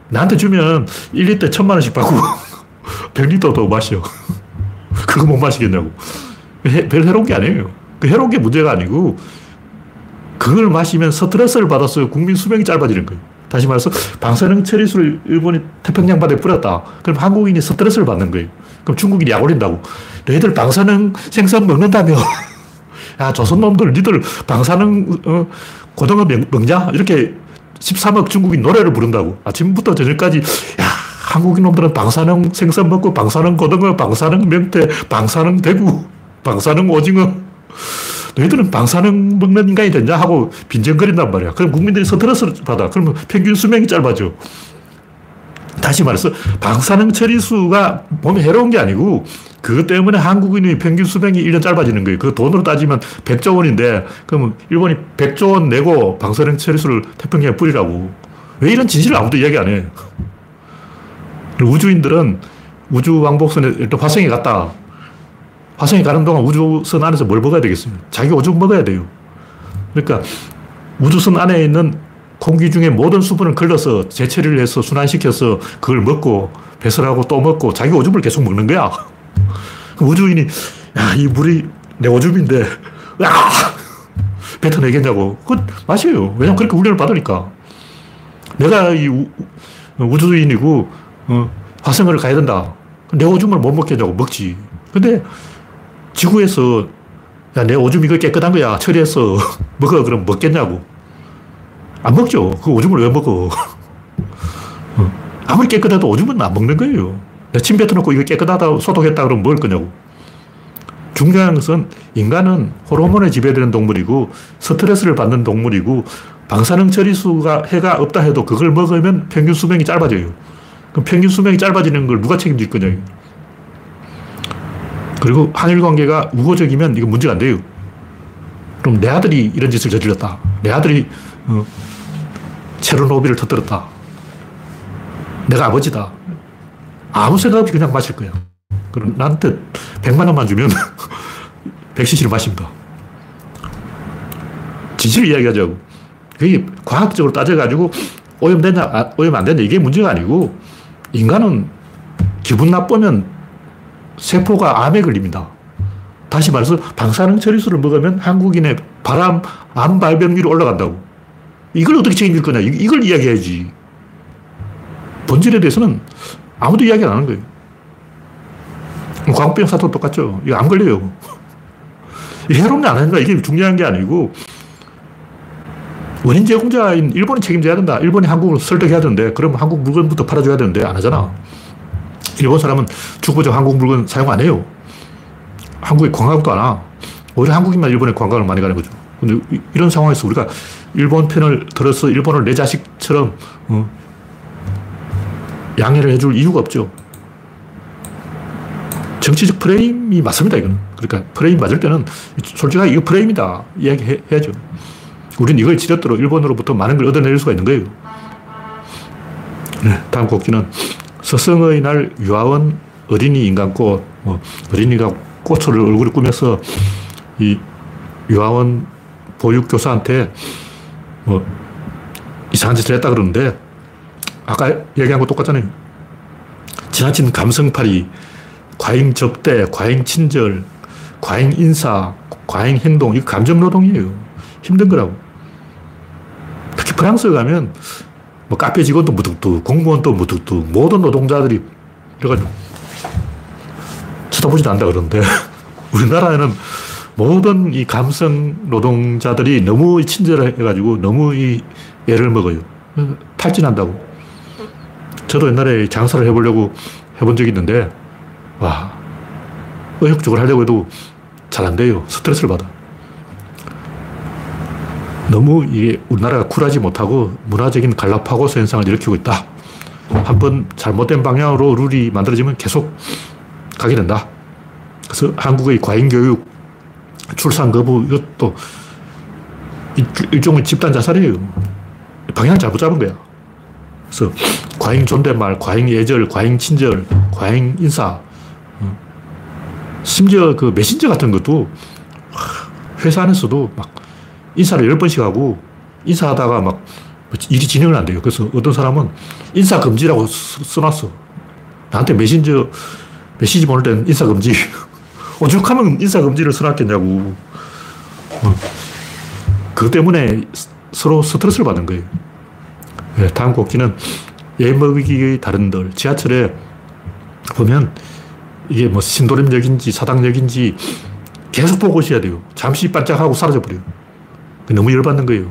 나한테 주면 1리터 천만 원씩 받고 100리터 더 마셔. 그거 못 마시겠냐고. 별 해로운 게 아니에요. 그 해로운 게 문제가 아니고 그걸 마시면 스트레스를 받아서 국민 수명이 짧아지는 거예요. 다시 말해서 방사능 처리수를 일본이 태평양 바다에 뿌렸다. 그럼 한국인이 스트레스를 받는 거예요. 그럼 중국인이 약 올린다고. 너희들 방사능 생선 먹는다며. 야, 조선놈들, 니들 방사능, 어, 고등어 먹 냐? 이렇게 13억 중국인 노래를 부른다고. 아침부터 저녁까지, 야, 한국인 놈들은 방사능 생선 먹고, 방사능 고등어, 방사능 명태, 방사능 대구, 방사능 오징어. 너희들은 방사능 먹는 인간이 됐냐? 하고 빈정거린단 말이야. 그럼 국민들이 스트레스를 받아. 그러면 평균 수명이 짧아져. 다시 말해서 방사능 처리수가 몸에 해로운 게 아니고 그것 때문에 한국인의 평균 수명이 1년 짧아지는 거예요. 그 돈으로 따지면 100조 원인데 그러면 일본이 100조 원 내고 방사능 처리수를 태평양에 뿌리라고. 왜 이런 진실을 아무도 이야기 안 해? 우주인들은 우주 왕복선에 일단 화성에 갔다. 화성에 가는 동안 우주선 안에서 뭘 먹어야 되겠어요? 자기 오줌 먹어야 돼요. 그러니까 우주선 안에 있는 공기 중에 모든 수분을 걸러서 재처리를 해서 순환시켜서 그걸 먹고 배설하고 또 먹고 자기 오줌을 계속 먹는 거야. 우주인이 야, 이 물이 내 오줌인데 야! 뱉어내겠냐고. 그건 마셔요. 왜냐면 그렇게 훈련을 받으니까. 내가 이 우, 우주인이고 어, 화성을 가야 된다. 내 오줌을 못 먹겠냐고 먹지. 근데 지구에서 야, 내 오줌 이거 깨끗한 거야. 처리해서 먹어. 그럼 먹겠냐고. 안 먹죠. 그 오줌을 왜 먹어? 어. 아무리 깨끗해도 오줌은 안 먹는 거예요. 침 뱉어놓고 이거 깨끗하다 소독했다 그러면 먹을 거냐고. 중요한 것은 인간은 호르몬에 지배되는 동물이고 스트레스를 받는 동물이고 방사능 처리수가 해가 없다 해도 그걸 먹으면 평균 수명이 짧아져요. 그럼 평균 수명이 짧아지는 걸 누가 책임질 거냐. 그리고 한일 관계가 우호적이면 이거 문제가 안 돼요. 그럼 내 아들이 이런 짓을 저질렀다. 내 아들이 어, 체르노비를 터뜨렸다. 내가 아버지다. 아무 생각 없이 그냥 마실 거야. 그럼 나한테 100만 원만 주면 100cc를 마십니다. 진실을 이야기하자고. 그게 과학적으로 따져가지고 오염되냐, 아, 오염 안 되냐, 이게 문제가 아니고 인간은 기분 나쁘면 세포가 암에 걸립니다. 다시 말해서 방사능 처리수를 먹으면 한국인의 바람, 암 발병률이 올라간다고. 이걸 어떻게 책임질 거냐. 이걸 이야기해야지. 본질에 대해서는 아무도 이야기 안 하는 거예요. 광우병 사도 똑같죠. 이거 안 걸려요. 해롭냐 안 하는가 이게 중요한 게 아니고 원인 제공자인 일본이 책임져야 된다. 일본이 한국을 설득해야 되는데 그럼 한국 물건부터 팔아줘야 되는데 안 하잖아. 일본 사람은 주고적 한국 물건 사용 안 해요. 한국에 관광도 안 와. 오히려 한국인만 일본에 관광을 많이 가는 거죠. 근데 이런 상황에서 우리가 일본 편을 들어서 일본을 내 자식처럼 어, 양해를 해줄 이유가 없죠. 정치적 프레임이 맞습니다, 이거는. 그러니까 프레임 맞을 때는 솔직하게 이거 프레임이다. 이야기해야죠. 우린 이걸 지렛대로 일본으로부터 많은 걸 얻어낼 수가 있는 거예요. 네, 다음 곡지는 서성의 날 유아원 어린이 인간꽃, 뭐 어린이가 꽃을 얼굴에 꾸며서 이 유아원 보육교사한테 뭐 이상한 짓을 했다 그러는데 아까 얘기한 거 똑같잖아요. 지나친 감성팔이, 과잉 접대, 과잉 친절, 과잉 인사, 과잉 행동, 이거 감정 노동이에요. 힘든 거라고. 특히 프랑스 가면 뭐 카페 직원도 무뚝뚝, 공무원도 무뚝뚝, 모든 노동자들이 이래가지고 쳐다보지도 않는다 그러는데 우리나라에는 모든 이 감성 노동자들이 너무 친절해가지고 너무 이 애를 먹어요. 탈진한다고. 저도 옛날에 장사를 해보려고 해본 적이 있는데, 와, 의욕적으로 하려고 해도 잘 안 돼요. 스트레스를 받아. 너무 이게 우리나라가 쿨하지 못하고 문화적인 갈라파고스 현상을 일으키고 있다. 한 번 잘못된 방향으로 룰이 만들어지면 계속 가게 된다. 그래서 한국의 과잉교육, 출산 거부, 이것도 일종의 집단 자살이에요. 방향을 잘못 잡은 거야. 그래서 과잉 존댓말, 과잉 예절, 과잉 친절, 과잉 인사. 어. 심지어 그 메신저 같은 것도 회사 안에서도 막 인사를 열 번씩 하고 인사하다가 막 일이 진행을 안 돼요. 그래서 어떤 사람은 인사 금지라고 써놨어. 나한테 메신저 메시지 보낼 땐 인사 금지. 오죽하면 인사 금지를 써놨겠냐고. 어. 그 때문에 서로 스트레스를 받는 거예요. 네, 다음 곡지는 예먹이의 다른 들. 지하철에 보면 이게 뭐 신도림역인지 사당역인지 계속 보고 있어야 돼요. 잠시 반짝하고 사라져버려요. 너무 열받는 거예요.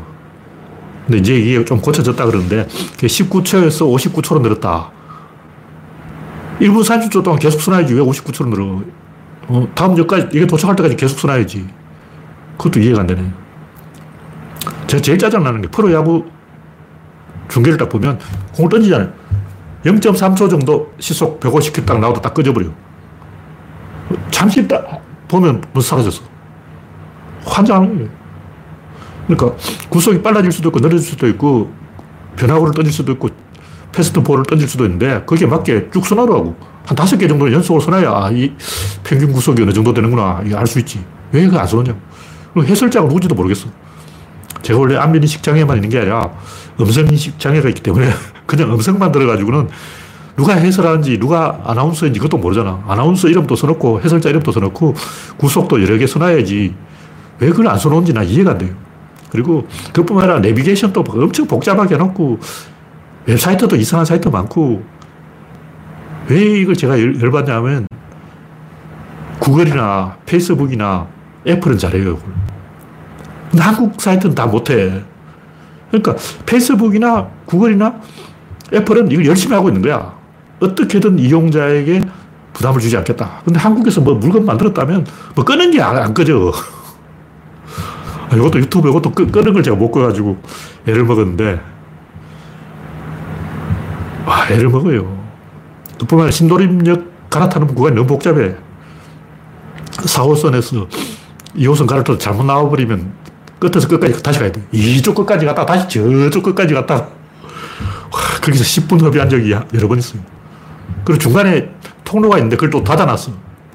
근데 이제 이게 좀 고쳐졌다 그러는데 19초에서 59초로 늘었다. 1분 30초 동안 계속 써놔야지 왜 59초로 늘어. 어, 다음 역까지, 이게 도착할 때까지 계속 써놔야지. 그것도 이해가 안 되네. 제가 제일 짜증나는 게 프로야구 중계를 딱 보면 공을 던지잖아요. 0.3초 정도 시속 150km 딱 나와도 딱 꺼져버려. 잠시 딱 보면 벌써 사라졌어. 환장하는 거예요. 그러니까 구속이 빨라질 수도 있고 느려질 수도 있고 변화구를 던질 수도 있고 패스트 볼을 던질 수도 있는데 거기에 맞게 쭉 쏘나라고. 한 다섯 개 정도는 연속으로 쏘나야 아, 이 평균 구속이 어느 정도 되는구나. 이거 알 수 있지. 왜 그거 안 쏘느냐고. 해설자가 누군지도 모르겠어. 제가 원래 안면인식 장애만 있는 게 아니라 음성인식 장애가 있기 때문에 그냥 음성만 들어가지고는 누가 해설하는지 누가 아나운서인지 그것도 모르잖아. 아나운서 이름도 써놓고 해설자 이름도 써놓고 구속도 여러 개 써놔야지 왜 그걸 안 써놓은지 나 이해가 안 돼요. 그리고 그뿐만 아니라 내비게이션도 엄청 복잡하게 해놓고 웹사이트도 이상한 사이트 많고 왜 이걸 제가 열, 받냐면 구글이나 페이스북이나 애플은 잘해요. 근데 한국 사이트는 다 못해. 그러니까 페이스북이나 구글이나 애플은 이걸 열심히 하고 있는 거야. 어떻게든 이용자에게 부담을 주지 않겠다. 근데 한국에서 뭐 물건 만들었다면 뭐 끄는 게 안 꺼져. 아, 이것도 유튜브 이것도 끄, 끄는 걸 제가 못 꺼가지고 애를 먹었는데 와 애를 먹어요. 뿐만 아니라 신도림역 갈아타는 구간이 너무 복잡해. 4호선에서 2호선 갈아타도 잘못 나와버리면 끝에서 끝까지 다시 가야 돼. 이쪽 끝까지 갔다 다시 저쪽 끝까지 갔다. 거기서 10분 협의한 적이 여러 번 있어요. 그리고 중간에 통로가 있는데 그걸 또 닫아놨어.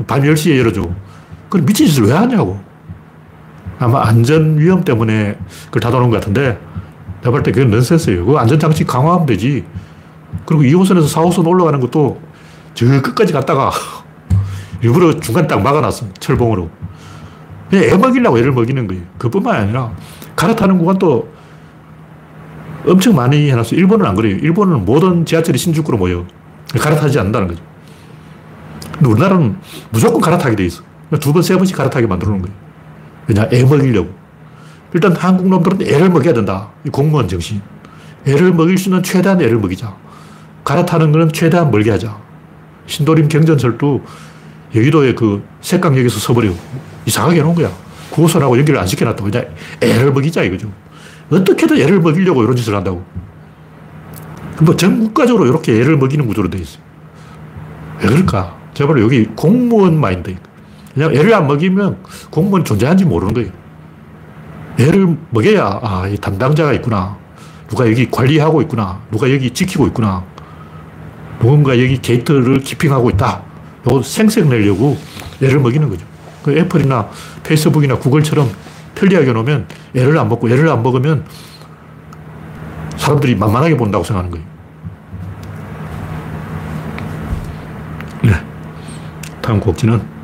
밤 10시에 열어줘. 그걸 미친 짓을 왜 하냐고. 아마 안전 위험 때문에 그걸 닫아놓은 것 같은데 내가 볼 때 그건 넌센스예요. 그 안전장치 강화하면 되지. 그리고 2호선에서 4호선 올라가는 것도 저 끝까지 갔다가 일부러 중간 딱 막아놨어. 철봉으로. 그냥 애 먹이려고 애를 먹이는 거예요. 그뿐만 아니라 갈아타는 구간도 엄청 많이 해놨어요. 일본은 안 그래요. 일본은 모든 지하철이 신주쿠로 모여. 갈아타지 않는다는 거죠. 근데 우리나라는 무조건 갈아타게 돼 있어. 두 번, 세 번씩 갈아타게 만들어 놓은 거예요. 왜냐? 애 먹이려고. 일단 한국 놈들은 애를 먹여야 된다. 이 공무원 정신. 애를 먹일 수 있는 최대한 애를 먹이자. 갈아타는 거는 최대한 멀게 하자. 신도림 경전설도 여의도의 그 색강역에서 서버려. 이상하게 해놓은 거야. 9호선하고 연결을 안 시켜놨다고. 그냥 애를 먹이자 이거죠. 어떻게든 애를 먹이려고 이런 짓을 한다고. 뭐 전 국가적으로 이렇게 애를 먹이는 구조로 돼 있어요. 왜 그럴까? 제발 여기 공무원 마인드. 그냥 애를 안 먹이면 공무원 존재하는지 모르는 거예요. 애를 먹여야, 아, 이 담당자가 있구나. 누가 여기 관리하고 있구나. 누가 여기 지키고 있구나. 누군가 여기 게이트를 키핑하고 있다. 이거 생색 내려고 애를 먹이는 거죠. 그 애플이나 페이스북이나 구글처럼 편리하게 놓으면 애를 안 먹고 애를 안 먹으면 사람들이 만만하게 본다고 생각하는 거예요. 네. 다음 곡지는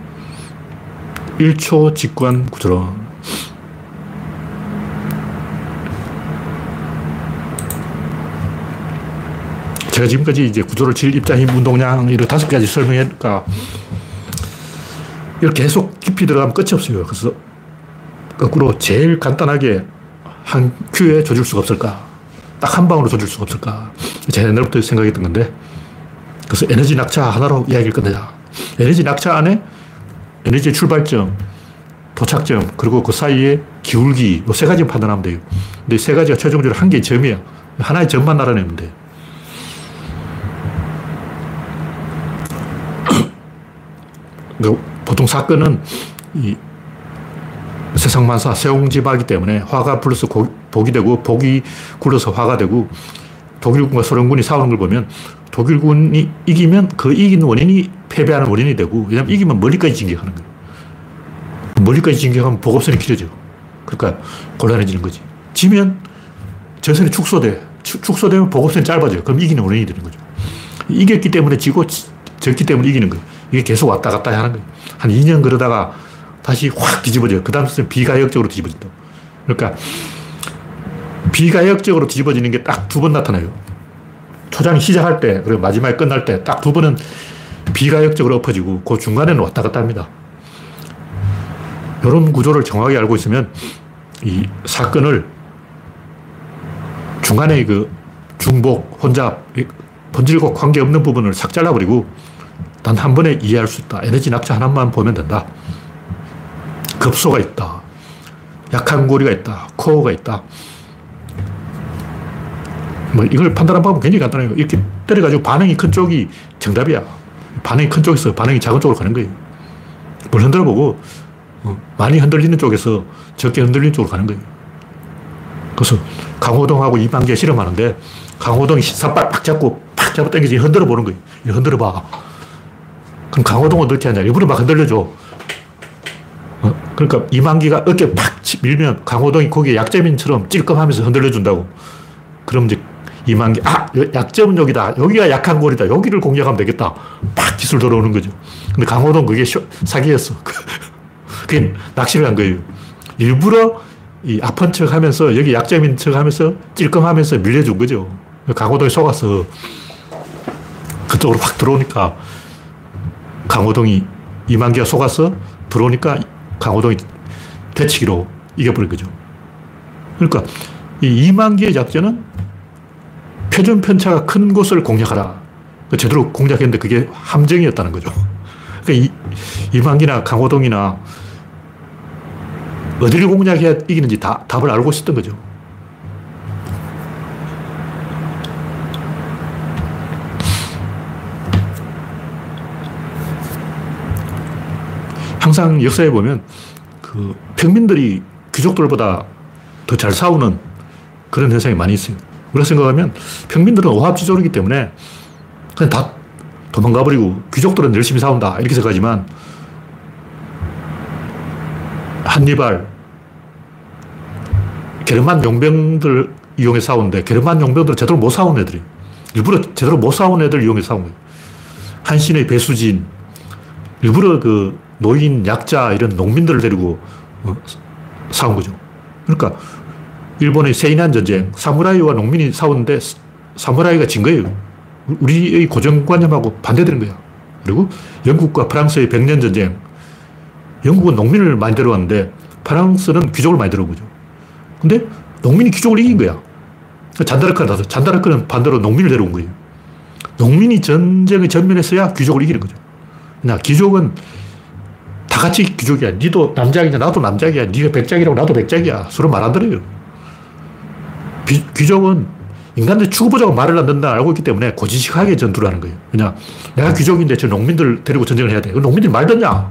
1초 직관 구조론. 제가 지금까지 이제 구조를 질, 힘, 운동량, 이런 다섯 가지 설명했니까 이렇게 계속 깊이 들어가면 끝이 없어요. 그래서 거꾸로 제일 간단하게 한 큐에 조질 수가 없을까? 딱 한 방으로 조질 수가 없을까? 제가 옛날부터 생각했던 건데 그래서 에너지 낙차 하나로 이야기를 끝내자. 에너지 낙차 안에 에너지 출발점, 도착점, 그리고 그 사이에 기울기, 이 세 가지 판단하면 돼요. 근데 세 가지가 최종적으로 한 개의 점이야. 하나의 점만 나타내면 돼. 그러니까 보통 사건은 이 세상만사 세옹지마기 때문에 화가 플러스 복이 되고 복이 굴러서 화가 되고 독일군과 소련군이 싸우는 걸 보면 독일군이 이기면 그 이긴 원인이 패배하는 원인이 되고 왜냐면 이기면 멀리까지 진격하는 거예요. 멀리까지 진격하면 보급선이 길어져. 그러니까 곤란해지는 거지. 지면 전선이 축소돼. 축 소되면 보급선이 짧아져요. 그럼 이기는 원인이 되는 거죠. 이겼기 때문에 지고 졌기 때문에 이기는 거예요. 이게 계속 왔다 갔다 하는 거예요. 한 2년 그러다가 다시 확 뒤집어져요. 그 다음 은 비가역적으로 뒤집어진다. 그러니까 비가역적으로 뒤집어지는 게 딱 두 번 나타나요. 초장이 시작할 때, 그리고 마지막에 끝날 때 딱 두 번은 비가역적으로 엎어지고 그 중간에는 왔다 갔다 합니다. 이런 구조를 정확하게 알고 있으면 이 사건을 중간에 그 중복, 혼잡, 본질과 관계없는 부분을 싹 잘라버리고 단 한 번에 이해할 수 있다. 에너지 낙차 하나만 보면 된다. 급소가 있다. 약한 고리가 있다. 코어가 있다. 뭐 이걸 판단하는 방법은 굉장히 간단해요. 이렇게 때려가지고 반응이 큰 쪽이 정답이야. 반응이 큰 쪽에서 반응이 작은 쪽으로 가는 거예요. 뭘 흔들어 보고 어, 많이 흔들리는 쪽에서 적게 흔들리는 쪽으로 가는 거예요. 그래서 강호동하고 이만개 실험하는데 강호동이 삿발 팍 잡고 팍 잡아 당기지 흔들어 보는 거예요. 흔들어 봐. 그럼 강호동은 어떻게 하냐. 일부러 막 흔들려줘. 어? 그러니까 이만기가 어깨 팍 밀면 강호동이 거기에 약점인처럼 찔끔하면서 흔들려준다고. 그럼 이제 이만기, 아, 약점은 여기다. 여기가 약한 골이다. 여기를 공략하면 되겠다. 팍 기술 들어오는 거죠. 근데 강호동 그게 쇼, 사기였어. 그게 낚시를 한 거예요. 일부러 이 아픈 척 하면서 여기 약점인 척 하면서 찔끔하면서 밀려준 거죠. 강호동이 속아서 그쪽으로 확 들어오니까 강호동이 이만기가 속아서 들어오니까 강호동이 대치기로 이겨버린 거죠. 그러니까 이 이만기의 작전은 표준 편차가 큰 곳을 공략하라. 그 제대로 공략했는데 그게 함정이었다는 거죠. 그러니까 이, 이만기나 강호동이나 어디를 공략해야 이기는지 다 답을 알고 있었던 거죠. 항상 역사에 보면 그 평민들이 귀족들보다 더 잘 싸우는 그런 현상이 많이 있어요. 우리가 생각하면 평민들은 오합지졸이기 때문에 그냥 다 도망가 버리고 귀족들은 열심히 싸운다 이렇게 생각하지만 한니발 게르만 용병들 이용해 싸우는데 게르만 용병들은 제대로 못 싸운 애들이 일부러 제대로 못 싸운 애들 이용해 싸운 거예요. 한신의 배수진 일부러 그 노인, 약자 이런 농민들을 데리고 어, 싸운 거죠. 그러니까 일본의 세인한 전쟁, 사무라이와 농민이 싸웠는데 사무라이가 진 거예요. 우리의 고정관념하고 반대되는 거야. 그리고 영국과 프랑스의 백년 전쟁. 영국은 농민을 많이 데려왔는데 프랑스는 귀족을 많이 데려온 거죠. 근데 농민이 귀족을 이긴 거야. 잔다르크가 나서 잔다르크는 반대로 농민을 데려온 거예요. 농민이 전쟁의 전면에 서야 귀족을 이기는 거죠. 나 귀족은 다 같이 귀족이야. 니도 남작이냐, 나도 남작이야. 니가 백작이라고 나도 백작이야. 서로 말 안 들어요. 귀, 귀족은 인간들 추구보자고 말을 안 듣는다 알고 있기 때문에 고지식하게 전투를 하는 거예요. 그냥 내가 귀족인데 저 농민들 데리고 전쟁을 해야 돼. 그 농민들이 말 듣냐?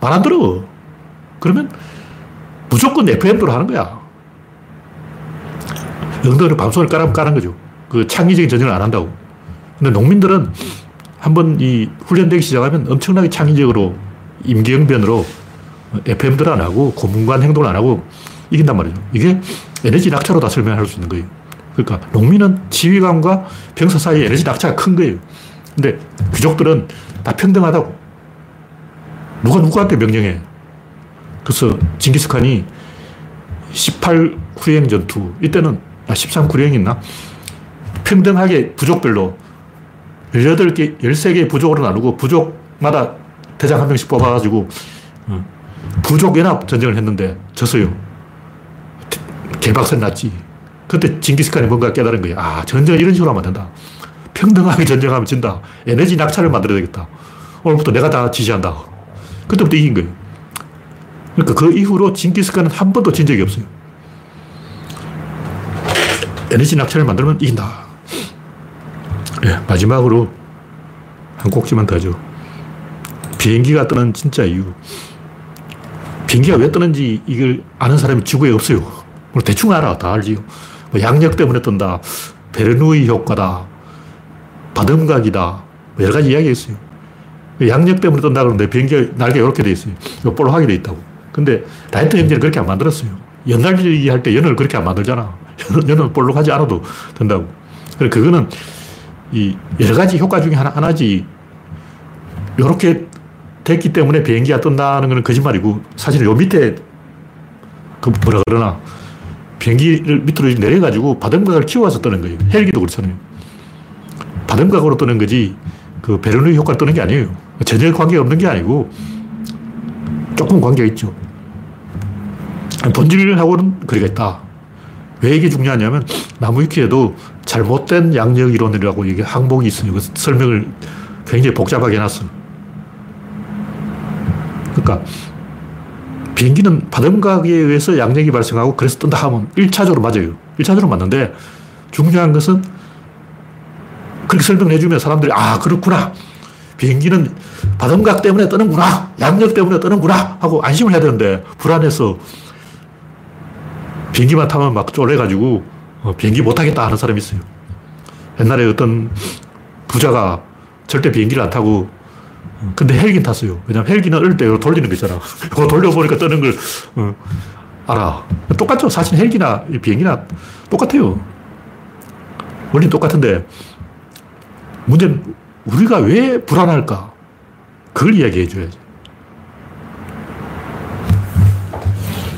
말 안 들어. 그러면 무조건 FM대로 하는 거야. 영덕으로 방송을 깔아 까는 거죠. 그 창의적인 전쟁을 안 한다고. 근데 농민들은 한번 이 훈련되기 시작하면 엄청나게 창의적으로 임기응변으로 FM들 안 하고 고문관 행동을 안 하고 이긴단 말이죠. 이게 에너지 낙차로 다 설명할 수 있는 거예요. 그러니까 농민은 지휘관과 병사 사이에 에너지 낙차가 큰 거예요. 근데 귀족들은 다 평등하다고. 누가 누구한테 명령해. 그래서 징기스칸이 18 후행 전투, 이때는 아, 13 구령 있나? 평등하게 부족별로 18개, 13개의 부족으로 나누고 부족마다 대장 한 명씩 뽑아가지고 어, 부족 연합 전쟁을 했는데 졌어요. 개박살 났지. 그때 징기스칸이 뭔가 깨달은 거야. 아, 전쟁을 이런 식으로 하면 된다. 평등하게 전쟁하면 진다. 에너지 낙차를 만들어야 되겠다. 오늘부터 내가 다 지시한다. 그때부터 이긴 거예요. 그러니까 그 이후로 징기스칸은 한 번도 진 적이 없어요. 에너지 낙차를 만들면 이긴다. 예, 마지막으로 한 꼭지만 더 하죠. 비행기가 뜨는 진짜 이유. 비행기가 왜 뜨는지 이걸 아는 사람이 지구에 없어요. 뭐 대충 알아. 다 알지요. 뭐 양력 때문에 뜬다. 베르누이 효과다. 바람각이다. 뭐 여러 가지 이야기가 있어요. 양력 때문에 뜬다 그러는데 비행기 날개 이렇게 돼 있어요. 볼록하게 돼 있다고. 근데 라이트 형제는 그렇게 안 만들었어요. 연날리기 할 때 연을 그렇게 안 만들잖아. 연은 볼록하지 않아도 된다고. 그거는 이 여러 가지 효과 중에 하나, 하나지. 이렇게 됐기 때문에 비행기가 뜬다는 것은 거짓말이고 사실 요 밑에 그 뭐라 그러나 비행기를 밑으로 내려가지고 바람각을 키워서 뜨는 거예요. 헬기도 그렇잖아요. 바람각으로 뜨는 거지 그 베르누이 효과를 뜨는 게 아니에요. 전혀 관계가 없는 게 아니고 조금 관계가 있죠. 본질하고는 거리가 있다. 왜 이게 중요하냐면 나무위키에도 잘못된 양력 이론이라고 이게 항목이 있어요. 그 설명을 굉장히 복잡하게 해놨어. 그러니까 비행기는 바람각에 의해서 양력이 발생하고 그래서 뜬다 하면 1차적으로 맞아요. 1차적으로 맞는데 중요한 것은 그렇게 설명을 해주면 사람들이 아 그렇구나. 비행기는 바람각 때문에 뜨는구나. 양력 때문에 뜨는구나. 하고 안심을 해야 되는데 불안해서 비행기만 타면 막 쫄래가지고 어, 비행기 못하겠다 하는 사람이 있어요. 옛날에 어떤 부자가 절대 비행기를 안 타고 어, 근데 헬기는 탔어요. 왜냐면 헬기는 어릴 때 돌리는 거 있잖아. 그거 돌려보니까 뜨는 걸 어, 알아. 똑같죠. 사실 헬기나 비행기나 똑같아요. 원리 똑같은데 문제는 우리가 왜 불안할까? 그걸 이야기해 줘야지.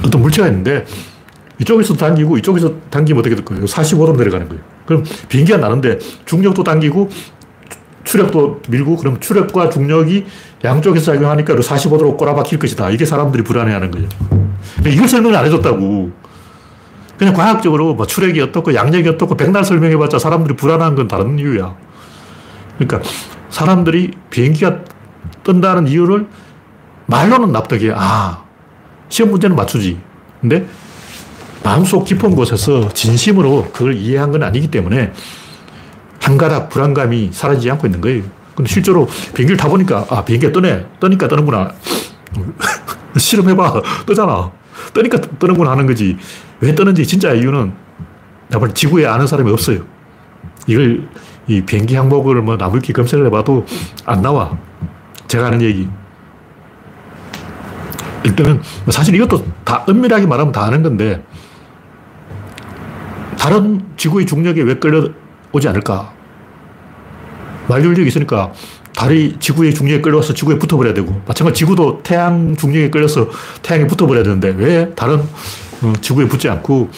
어떤 물체가 있는데 이쪽에서 당기고 이쪽에서 당기면 어떻게 될 거예요? 45도로 내려가는 거예요. 그럼 비행기가 나는데 중력도 당기고 추력도 밀고 그럼 추력과 중력이 양쪽에서 작용하니까 45도로 꼬라박힐 것이다. 이게 사람들이 불안해하는 거예요. 이걸 설명을 안 해줬다고. 그냥 과학적으로 뭐 추력이 어떻고 양력이 어떻고 백날 설명해봤자 사람들이 불안한 건 다른 이유야. 그러니까 사람들이 비행기가 뜬다는 이유를 말로는 납득해. 아, 시험 문제는 맞추지. 근데 마음속 깊은 곳에서 진심으로 그걸 이해한 건 아니기 때문에 한가닥 불안감이 사라지지 않고 있는 거예요. 근데 실제로 비행기를 타보니까, 아, 비행기가 떠네. 떠니까 떠는구나. 실험해봐. 뜨잖아. 떠니까 떠는구나 하는 거지. 왜 떠는지 진짜 이유는 나발 지구에 아는 사람이 없어요. 이걸 이 비행기 항목을 뭐 나물기 검색을 해봐도 안 나와. 제가 하는 얘기. 일단은 뭐 사실 이것도 다 은밀하게 말하면 다 아는 건데 다른 지구의 중력에 왜 끌려 오지 않을까? 만류력이 있으니까 달이 지구의 중력에 끌려와서 지구에 붙어버려야 되고 마찬가지 지구도 태양 중력에 끌려서 태양에 붙어버려야 되는데 왜 다른 어, 지구에 붙지 않고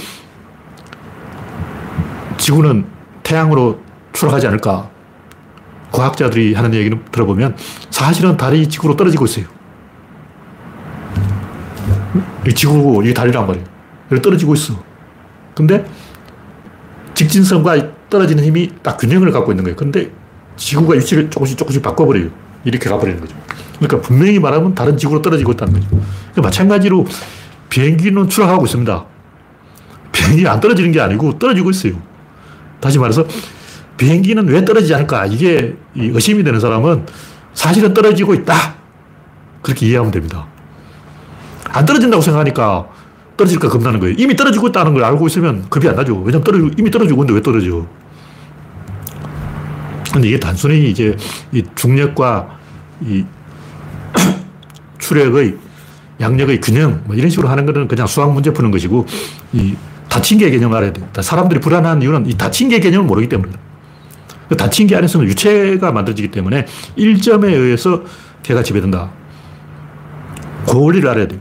지구는 태양으로 추락하지 않을까? 과학자들이 하는 얘기는 들어보면 사실은 달이 지구로 떨어지고 있어요. 이 지구고 이 달이란 말이에요. 떨어지고 있어. 근데 직진선과 떨어지는 힘이 딱 균형을 갖고 있는 거예요. 근데 지구가 위치를 조금씩 조금씩 바꿔버려요. 이렇게 가버리는 거죠. 그러니까 분명히 말하면 다른 지구로 떨어지고 있다는 거죠. 그러니까 마찬가지로 비행기는 추락하고 있습니다. 비행기가 안 떨어지는 게 아니고 떨어지고 있어요. 다시 말해서 비행기는 왜 떨어지지 않을까? 이게 의심이 되는 사람은 사실은 떨어지고 있다. 그렇게 이해하면 됩니다. 안 떨어진다고 생각하니까 떨어질까 겁나는 거예요. 이미 떨어지고 있다는 걸 알고 있으면 겁이 안 나죠. 왜냐면 떨어지고, 이미 떨어지고 있는데 왜 떨어져? 근데 이게 단순히 이제 이 중력과 이 추력의 양력의 균형 뭐 이런 식으로 하는 거는 그냥 수학 문제 푸는 것이고 이 닫힌 개 개념을 알아야 돼요. 사람들이 불안한 이유는 이 닫힌 개 개념을 모르기 때문입니다. 그 닫힌 개 안에서는 유체가 만들어지기 때문에 1점에 의해서 개가 지배된다. 그 원리를 알아야 돼요.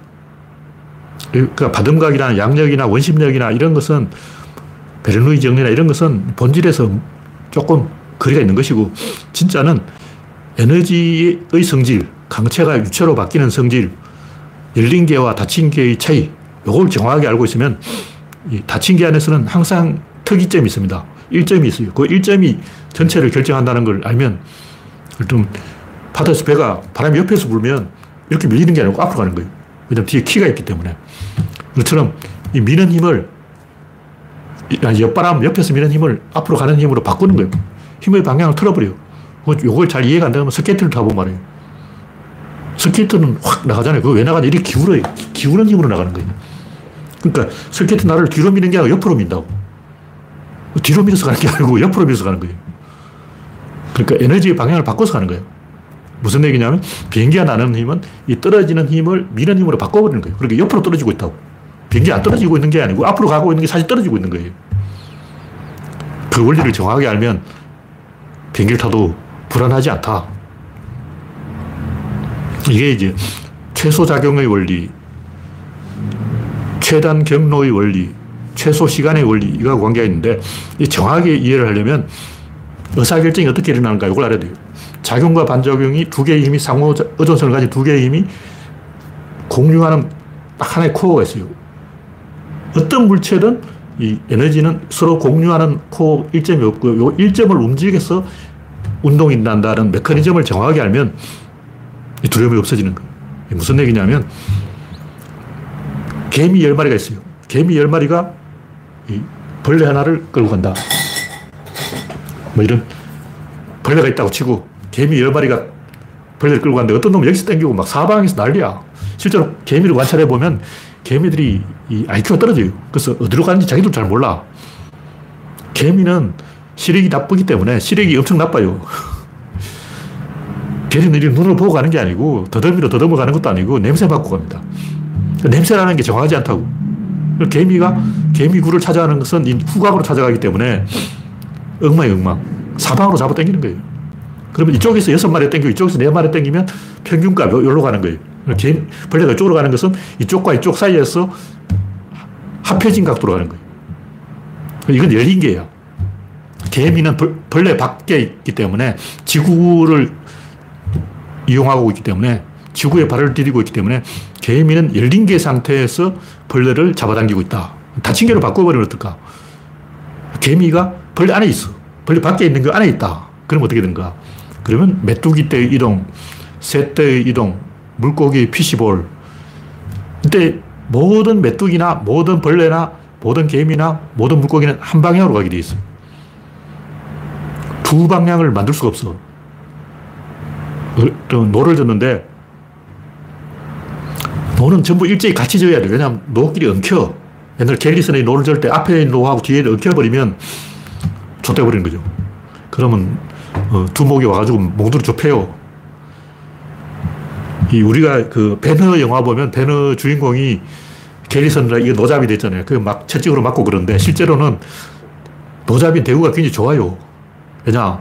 그러니까 바듬각이나 양력이나 원심력이나 이런 것은 베르누이 정리나 이런 것은 본질에서 조금 거리가 있는 것이고 진짜는 에너지의 성질, 강체가 유체로 바뀌는 성질, 열린 계와 닫힌 계의 차이, 이걸 정확하게 알고 있으면 닫힌 계 안에서는 항상 특이점이 있습니다. 1점이 있어요. 그 1점이 전체를 결정한다는 걸 알면 좀 바다에서 배가 바람이 옆에서 불면 이렇게 밀리는 게 아니고 앞으로 가는 거예요. 왜냐면 뒤에 키가 있기 때문에. 그처럼 이 미는 힘을 옆바람 옆에서 미는 힘을 앞으로 가는 힘으로 바꾸는 거예요. 힘의 방향을 틀어버려요. 요걸 잘 이해가 안 되면 스케이트를 타보면 말이에요. 스케이트는 확 나가잖아요. 그거 왜 나가냐? 이렇게 기울어요. 기우는 힘으로 나가는 거예요. 그러니까 스케이트 나를 뒤로 미는 게 아니라 옆으로 민다고. 뒤로 밀어서 가는 게 아니고 옆으로 밀어서 가는 거예요. 그러니까 에너지의 방향을 바꿔서 가는 거예요. 무슨 얘기냐면 비행기가 나는 힘은 이 떨어지는 힘을 미는 힘으로 바꿔버리는 거예요. 그러니까 옆으로 떨어지고 있다고. 비행기 안 떨어지고 있는 게 아니고 앞으로 가고 있는 게 사실 떨어지고 있는 거예요. 그 원리를 정확하게 알면 비행기를 타도 불안하지 않다. 이게 이제 최소작용의 원리, 최단 경로의 원리, 최소 시간의 원리, 이거 관계가 있는데, 정확하게 이해를 하려면 의사결정이 어떻게 일어나는가 이걸 알아야 돼요. 작용과 반작용이 두 개의 힘이 상호 의존성을 가진 두 개의 힘이 공유하는 딱 하나의 코어가 있어요. 어떤 물체든 이 에너지는 서로 공유하는 코어 일점이 없고요. 요 일점을 움직여서 운동이 난다는 메커니즘을 정확하게 알면 이 두려움이 없어지는 거예요. 무슨 얘기냐면 개미 10마리가 있어요. 개미 10마리가 벌레 하나를 끌고 간다. 뭐 이런 벌레가 있다고 치고 개미 10마리가 벌레를 끌고 갔는데 어떤 놈은 여기서 땡기고 막 사방에서 난리야. 실제로 개미를 관찰해 보면 개미들이 이 IQ가 떨어져요. 그래서 어디로 가는지 자기도 잘 몰라. 개미는 시력이 나쁘기 때문에 시력이 엄청 나빠요. 개는 이 눈으로 보고 가는 게 아니고 더듬이로 더듬어 가는 것도 아니고 냄새 맡고 갑니다. 냄새라는 게 정확하지 않다고. 개미가 개미굴을 찾아가는 것은 후각으로 찾아가기 때문에 엉망이 엉망. 사방으로 잡아 당기는 거예요. 그러면 이쪽에서 여섯 마리 당기고 이쪽에서 네 마리 당기면 평균값 여기로 가는 거예요. 개, 벌레가 이쪽으로 가는 것은 이쪽과 이쪽 사이에서 합해진 각도로 가는 거예요. 이건 열린 개야. 개미는 벌레 밖에 있기 때문에 지구를 이용하고 있기 때문에 지구에 발을 디디고 있기 때문에 개미는 열린 개 상태에서 벌레를 잡아당기고 있다. 닫힌 개로 바꿔버리면 어떨까? 개미가 벌레 안에 있어. 벌레 밖에 있는 거 안에 있다. 그럼 어떻게 되는가? 그러면 메뚜기 떼의 이동, 새 떼의 이동, 물고기 fish ball. 근데 모든 메뚜기나 모든 벌레나 모든 개미나 모든 물고기는 한 방향으로 가게 돼 있어요. 두 방향을 만들 수가 없어. 노를 젓는데 노는 전부 일제히 같이 저어야 돼. 왜냐하면 노끼리 엉켜. 옛날 갤리선의 노를 저을 때 앞에 있는 노하고 뒤에 엉켜버리면 좆돼버리는 거죠. 그러면 어, 두목이 와가지고 몽둥이 줘패요. 이 우리가 그 벤허 영화 보면 벤허 주인공이 갤리선이라 이게 노잡이 됐잖아요. 그 막 채찍으로 맞고 그러는데 실제로는 노잡이 대우가 굉장히 좋아요. 왜냐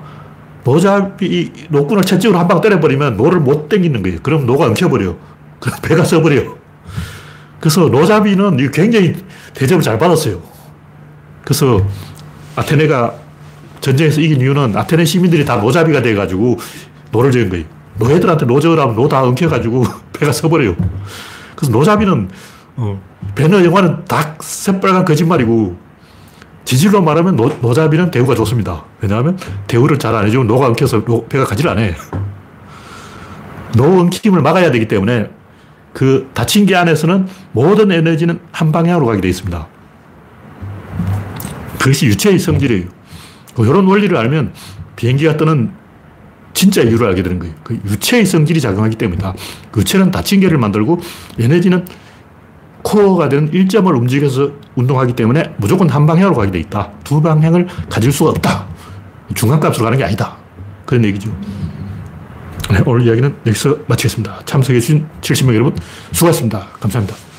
노잡이 노꾼을 채찍으로 한 방 때려버리면 노를 못 땡기는 거예요. 그럼 노가 엉켜버려. 그럼 배가 서버려. 그래서 노잡이는 굉장히 대접을 잘 받았어요. 그래서 아테네가 전쟁에서 이긴 이유는 아테네 시민들이 다 노잡이가 돼가지고 노를 저은 거예요. 노예들한테 노 저으라면 노 다 엉켜가지고 배가 서버려요. 그래서 노잡이는, 어, 벤허 영화는 다 새빨간 거짓말이고, 지질로 말하면 노, 노잡이는 대우가 좋습니다. 왜냐하면 대우를 잘 안 해주면 노가 엉켜서 노, 배가 가지를 안 해. 노 엉킴을 막아야 되기 때문에 그 닫힌 게 안에서는 모든 에너지는 한 방향으로 가게 되어 있습니다. 그것이 유체의 성질이에요. 이런 뭐 원리를 알면 비행기가 뜨는 진짜 이유를 알게 되는 거예요. 그 유체의 성질이 작용하기 때문이다. 그 유체는 닫힌 개를 만들고 에너지는 코어가 되는 일점을 움직여서 운동하기 때문에 무조건 한 방향으로 가게 돼 있다. 두 방향을 가질 수가 없다. 중간값으로 가는 게 아니다. 그런 얘기죠. 네, 오늘 이야기는 여기서 마치겠습니다. 참석해주신 70명 여러분 수고하셨습니다. 감사합니다.